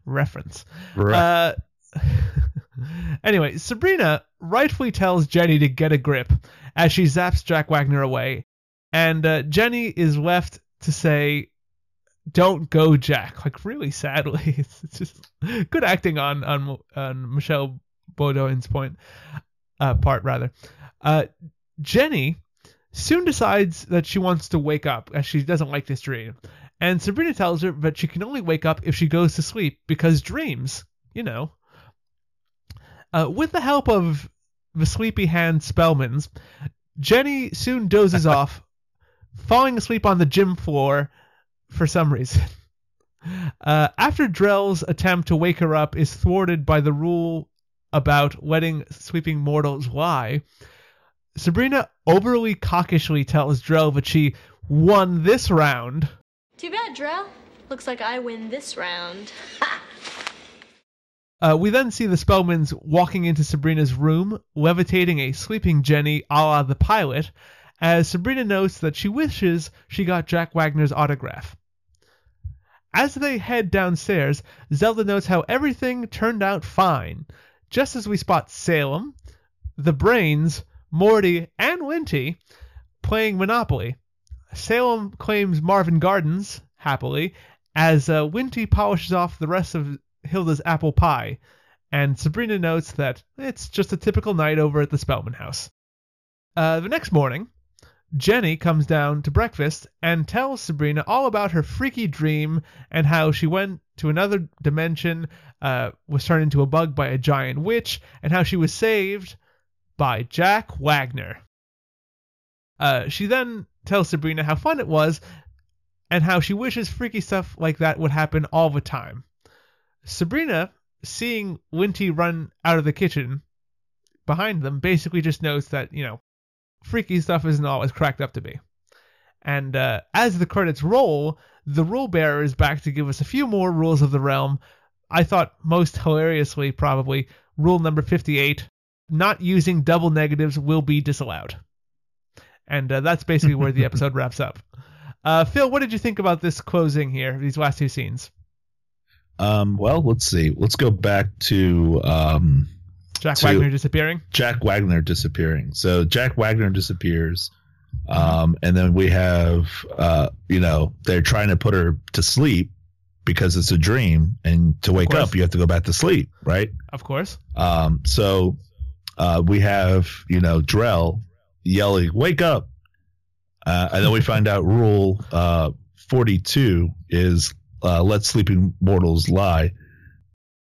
Speaker 3: Reference.
Speaker 4: Right.
Speaker 3: Uh, [laughs] anyway, Sabrina rightfully tells Jenny to get a grip as she zaps Jack Wagner away, and uh, Jenny is left to say, "Don't go, Jack." Like really sadly, it's, [laughs] it's just good acting on on on Michelle Beaudoin's point uh, part rather. Uh, Jenny soon decides that she wants to wake up as she doesn't like this dream. And Sabrina tells her that she can only wake up if she goes to sleep because dreams, you know. Uh, with the help of the sleepy hand Spellmans, Jenny soon dozes [laughs] off, falling asleep on the gym floor for some reason. [laughs] Uh, after Drell's attempt to wake her up is thwarted by the rule about letting sleeping mortals lie, Sabrina overly cockishly tells Drell that she won this round.
Speaker 7: Too bad, Drell. Looks like I win this round.
Speaker 3: Uh, we then see the Spellmans walking into Sabrina's room, levitating a sleeping Jenny a la the pilot, as Sabrina notes that she wishes she got Jack Wagner's autograph. As they head downstairs, Zelda notes how everything turned out fine, just as we spot Salem, the Brains, Morty, and Winty playing Monopoly. Salem claims Marvin Gardens, happily, as uh, Winty polishes off the rest of Hilda's apple pie, and Sabrina notes that it's just a typical night over at the Spellman house. Uh, the next morning, Jenny comes down to breakfast and tells Sabrina all about her freaky dream and how she went to another dimension, uh, was turned into a bug by a giant witch, and how she was saved by Jack Wagner. Uh, she then tells Sabrina how fun it was and how she wishes freaky stuff like that would happen all the time. Sabrina, seeing Winty run out of the kitchen behind them, basically just knows that, you know, freaky stuff isn't always cracked up to be. And uh, as the credits roll, the rule bearer is back to give us a few more rules of the realm. I thought most hilariously, probably, rule number 58 not using double negatives will be disallowed. And uh, that's basically where the [laughs] episode wraps up. Uh, Phil, what did you think about this closing here, these last two scenes?
Speaker 4: Um, well, let's see. Let's go back to um,
Speaker 3: Jack Wagner disappearing.
Speaker 4: Jack Wagner disappearing. So Jack Wagner disappears, um, and then we have, uh, you know, they're trying to put her to sleep because it's a dream, and to wake up, you have to go back to sleep, right?
Speaker 3: Of course.
Speaker 4: Um, so uh, we have, you know, Drell yelling, "Wake up!" Uh, and then we find out rule uh, 42 is uh, let sleeping mortals lie.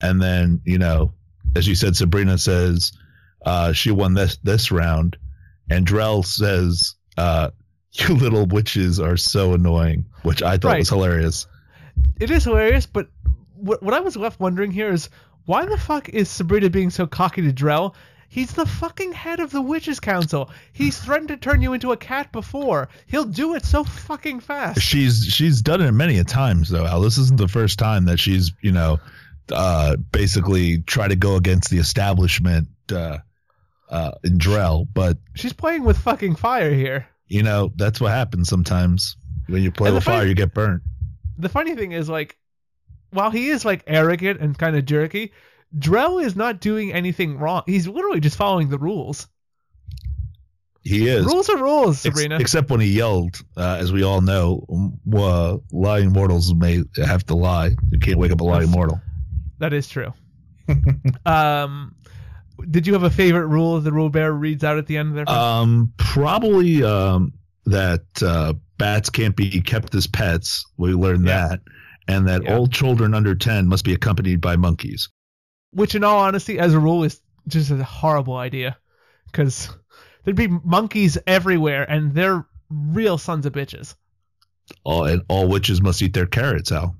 Speaker 4: And then, you know, as you said, Sabrina says uh, she won this this round, and Drell says, uh, [laughs] "You little witches are so annoying," which I thought
Speaker 3: Right.
Speaker 4: was hilarious.
Speaker 3: It is hilarious, but what, what I was left wondering here is why the fuck is Sabrina being so cocky to Drell? He's the fucking head of the Witches Council. He's threatened to turn you into a cat before. He'll do it so fucking fast.
Speaker 4: She's she's done it many a times though. Al, this isn't the first time that she's you know uh, basically try to go against the establishment uh, uh, in Drell, but
Speaker 3: She's playing with fucking fire here.
Speaker 4: you know that's what happens sometimes when you play with fire,
Speaker 3: funny-
Speaker 4: you get burnt.
Speaker 3: The funny thing is, like, while he is like arrogant and kind of jerky, Drell is not doing anything wrong. He's literally just following the rules.
Speaker 4: He is
Speaker 3: Rules are rules,
Speaker 4: Ex-
Speaker 3: Sabrina.
Speaker 4: except when he yelled, uh, as we all know, uh, lying mortals may have to lie. You can't wake up a lying mortal.
Speaker 3: That is true. [laughs] um, did you have a favorite rule the rule bearer reads out at the end there?
Speaker 4: Um, probably um, that uh, bats can't be kept as pets. We learned that, and that
Speaker 3: Yeah.
Speaker 4: all children under ten must be accompanied by monkeys.
Speaker 3: Which, in all honesty, as a rule, is just a horrible idea. Because there'd be monkeys everywhere, and they're real sons of bitches.
Speaker 4: All and all witches must eat their carrots. Al.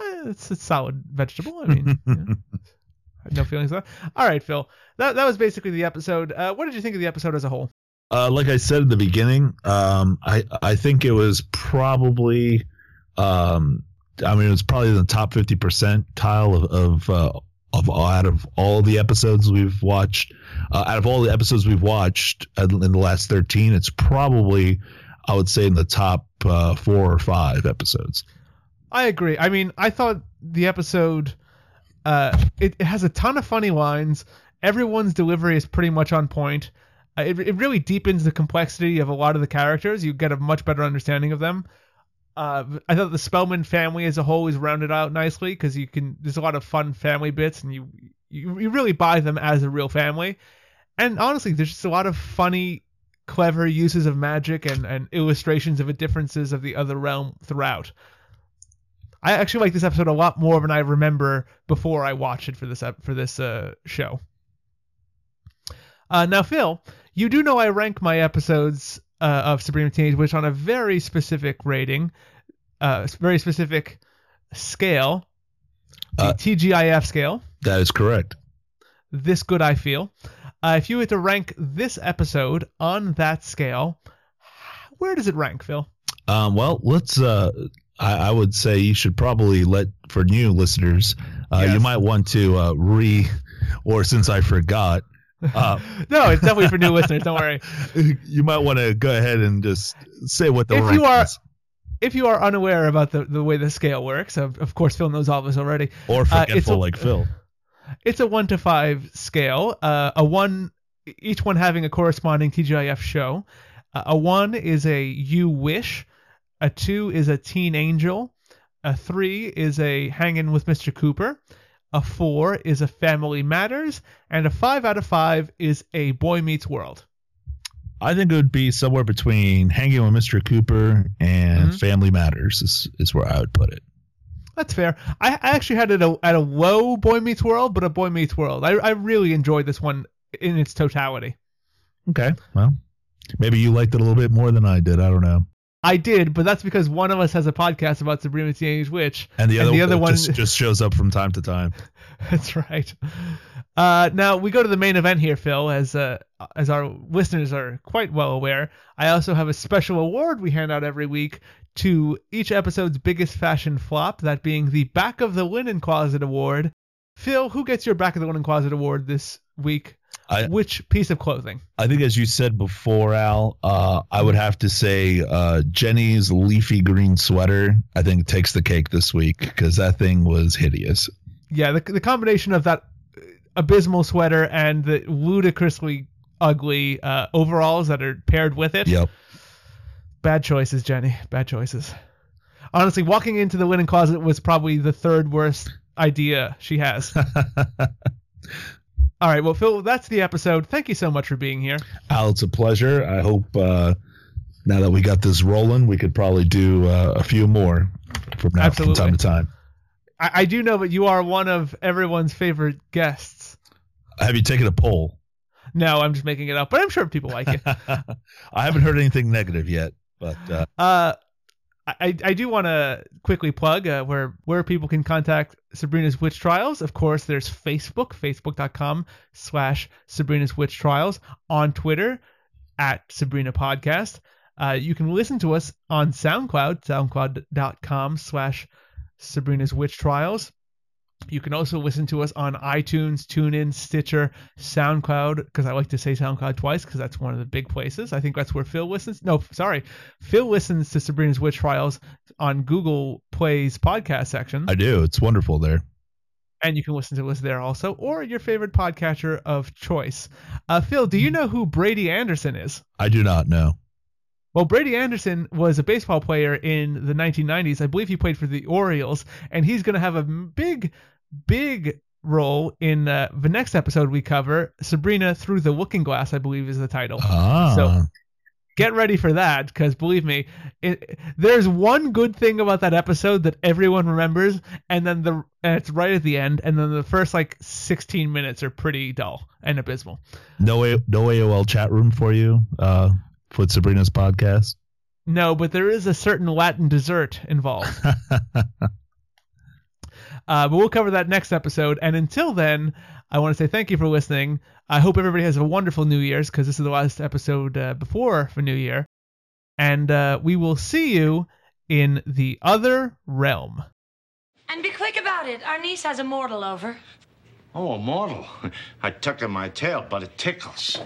Speaker 3: Eh, It's a solid vegetable. I mean. I have no feelings. All right, Phil. That that was basically the episode. Uh, what did you think of the episode as a whole?
Speaker 4: Uh, like I said in the beginning, um, I I think it was probably, um, I mean, it was probably in the top fifty percentile of of uh, of out of all the episodes we've watched. Uh, out of all the episodes we've watched in in the last thirteen, it's probably I would say in the top uh, four or five episodes.
Speaker 3: I agree. I mean, I thought the episode uh, it, it has a ton of funny lines. Everyone's delivery is pretty much on point. Uh, it, it really deepens the complexity of a lot of the characters. You get a much better understanding of them. Uh, I thought the Spellman family as a whole is rounded out nicely because you can. There's a lot of fun family bits, and you, you you really buy them as a real family. And honestly, there's just a lot of funny, clever uses of magic and, and illustrations of the differences of the other realm throughout. I actually like this episode a lot more than I remember before I watched it for this ep- for this uh, show. Uh, now, Phil, you do know I rank my episodes uh, of Sabrina Teenage Witch on a very specific rating, uh, very specific scale, the
Speaker 4: Uh,
Speaker 3: TGIF scale.
Speaker 4: That is correct.
Speaker 3: This good I feel. Uh, if you were to rank this episode on that scale, where does it rank, Phil?
Speaker 4: Um, well, let's. Uh, I, I would say you should probably let for new listeners. Uh, You might want to uh, re, or since I forgot, [laughs] uh,
Speaker 3: No, it's definitely for new listeners. Don't worry. [laughs]
Speaker 4: you might want to go ahead and just say what the
Speaker 3: If you are-
Speaker 4: is,
Speaker 3: If you are unaware about the, the way the scale works, of, of course Phil knows all this already.
Speaker 4: or
Speaker 3: Uh,
Speaker 4: forgetful
Speaker 3: a-
Speaker 4: like Phil.
Speaker 3: It's a one to five scale. Uh, a one, each one having a corresponding TGIF show. Uh, a one is a you wish. A two is a teen angel. A three is a hanging with Mr. Cooper. A four is a family matters, and a five out of five is a boy meets world.
Speaker 4: I think it would be somewhere between hanging with Mr. Cooper and
Speaker 3: Mhm.
Speaker 4: Family Matters is, is where I would put it.
Speaker 3: That's fair. I, I actually had it at a, at a low Boy Meets World, but a Boy Meets World. I, I really enjoyed this one in its totality.
Speaker 4: Okay, well, maybe you liked it a little bit more than I did. I don't know.
Speaker 3: I did, but that's because one of us has a podcast about Sabrina the Teenage Witch,
Speaker 4: And the other,
Speaker 3: the other one
Speaker 4: just, just shows up from time to time. [laughs]
Speaker 3: That's right. Uh, now we go to the main event here, Phil. As uh, as our listeners are quite well aware, I also have a special award we hand out every week to each episode's biggest fashion flop. That being the Back of the Linen Closet Award. Phil, who gets your Back of the Linen Closet Award this week?
Speaker 4: I,
Speaker 3: Which piece of clothing?
Speaker 4: I think, as you said before, Al, uh, I would have to say uh, Jenny's leafy green sweater. I think takes the cake this week because that thing was hideous.
Speaker 3: Yeah, the the combination of that abysmal sweater and the ludicrously ugly uh, overalls that are paired with it.
Speaker 4: Yep.
Speaker 3: Bad choices, Jenny. Bad choices. Honestly, walking into the linen closet was probably the third worst idea she has. [laughs] All right, well, Phil, that's the episode. Thank you so much for being here.
Speaker 4: Al, it's a pleasure. I hope uh, now that we got this rolling, we could probably do uh, a few more from now
Speaker 3: Absolutely.
Speaker 4: from time to time.
Speaker 3: I, I do know that you are one of everyone's favorite guests.
Speaker 4: Have you taken a poll?
Speaker 3: No, I'm just making it up, but I'm sure people like it. [laughs]
Speaker 4: I haven't heard anything negative yet, but uh,
Speaker 3: Uh, I, I do want to quickly plug uh, where where people can contact Sabrina's Witch Trials. Of course, there's Facebook, facebook.com slash Sabrina's Witch Trials. On Twitter, at Sabrina Podcast. Uh, you can listen to us on SoundCloud, soundcloud.com slash Sabrina's Witch Trials. You can also listen to us on iTunes, TuneIn, Stitcher, SoundCloud, because I like to say SoundCloud twice because that's one of the big places. I think that's where Phil listens. No, sorry. Phil listens to Sabrina's Witch Trials on Google Play's podcast section.
Speaker 4: I do. It's wonderful there.
Speaker 3: and you can listen to us there also, or your favorite podcatcher of choice. Uh, Phil, do you know who Brady Anderson is?
Speaker 4: I do not know.
Speaker 3: Well, Brady Anderson was a baseball player in the 1990s. I believe he played for the Orioles, and he's going to have a big, big role in uh, the next episode we cover. Sabrina Through the Looking Glass, I believe, is the title.
Speaker 4: Ah,
Speaker 3: So get ready for that, because believe me, it, there's one good thing about that episode that everyone remembers, and then the and it's right at the end, and then the first like 16 minutes are pretty dull and abysmal.
Speaker 4: no A- no AOL chat room for you uh, with Sabrina's podcast.
Speaker 3: No, but there is a certain Latin dessert involved. [laughs] Uh, but we'll cover that next episode. And until then, I want to say thank you for listening. I hope everybody has a wonderful New Year's because this is the last episode uh, before for New Year. And uh, we will see you in the other realm.
Speaker 9: And be quick about it. Our niece has a mortal over.
Speaker 11: Oh, a mortal. [laughs] I tucked in my tail, but it tickles.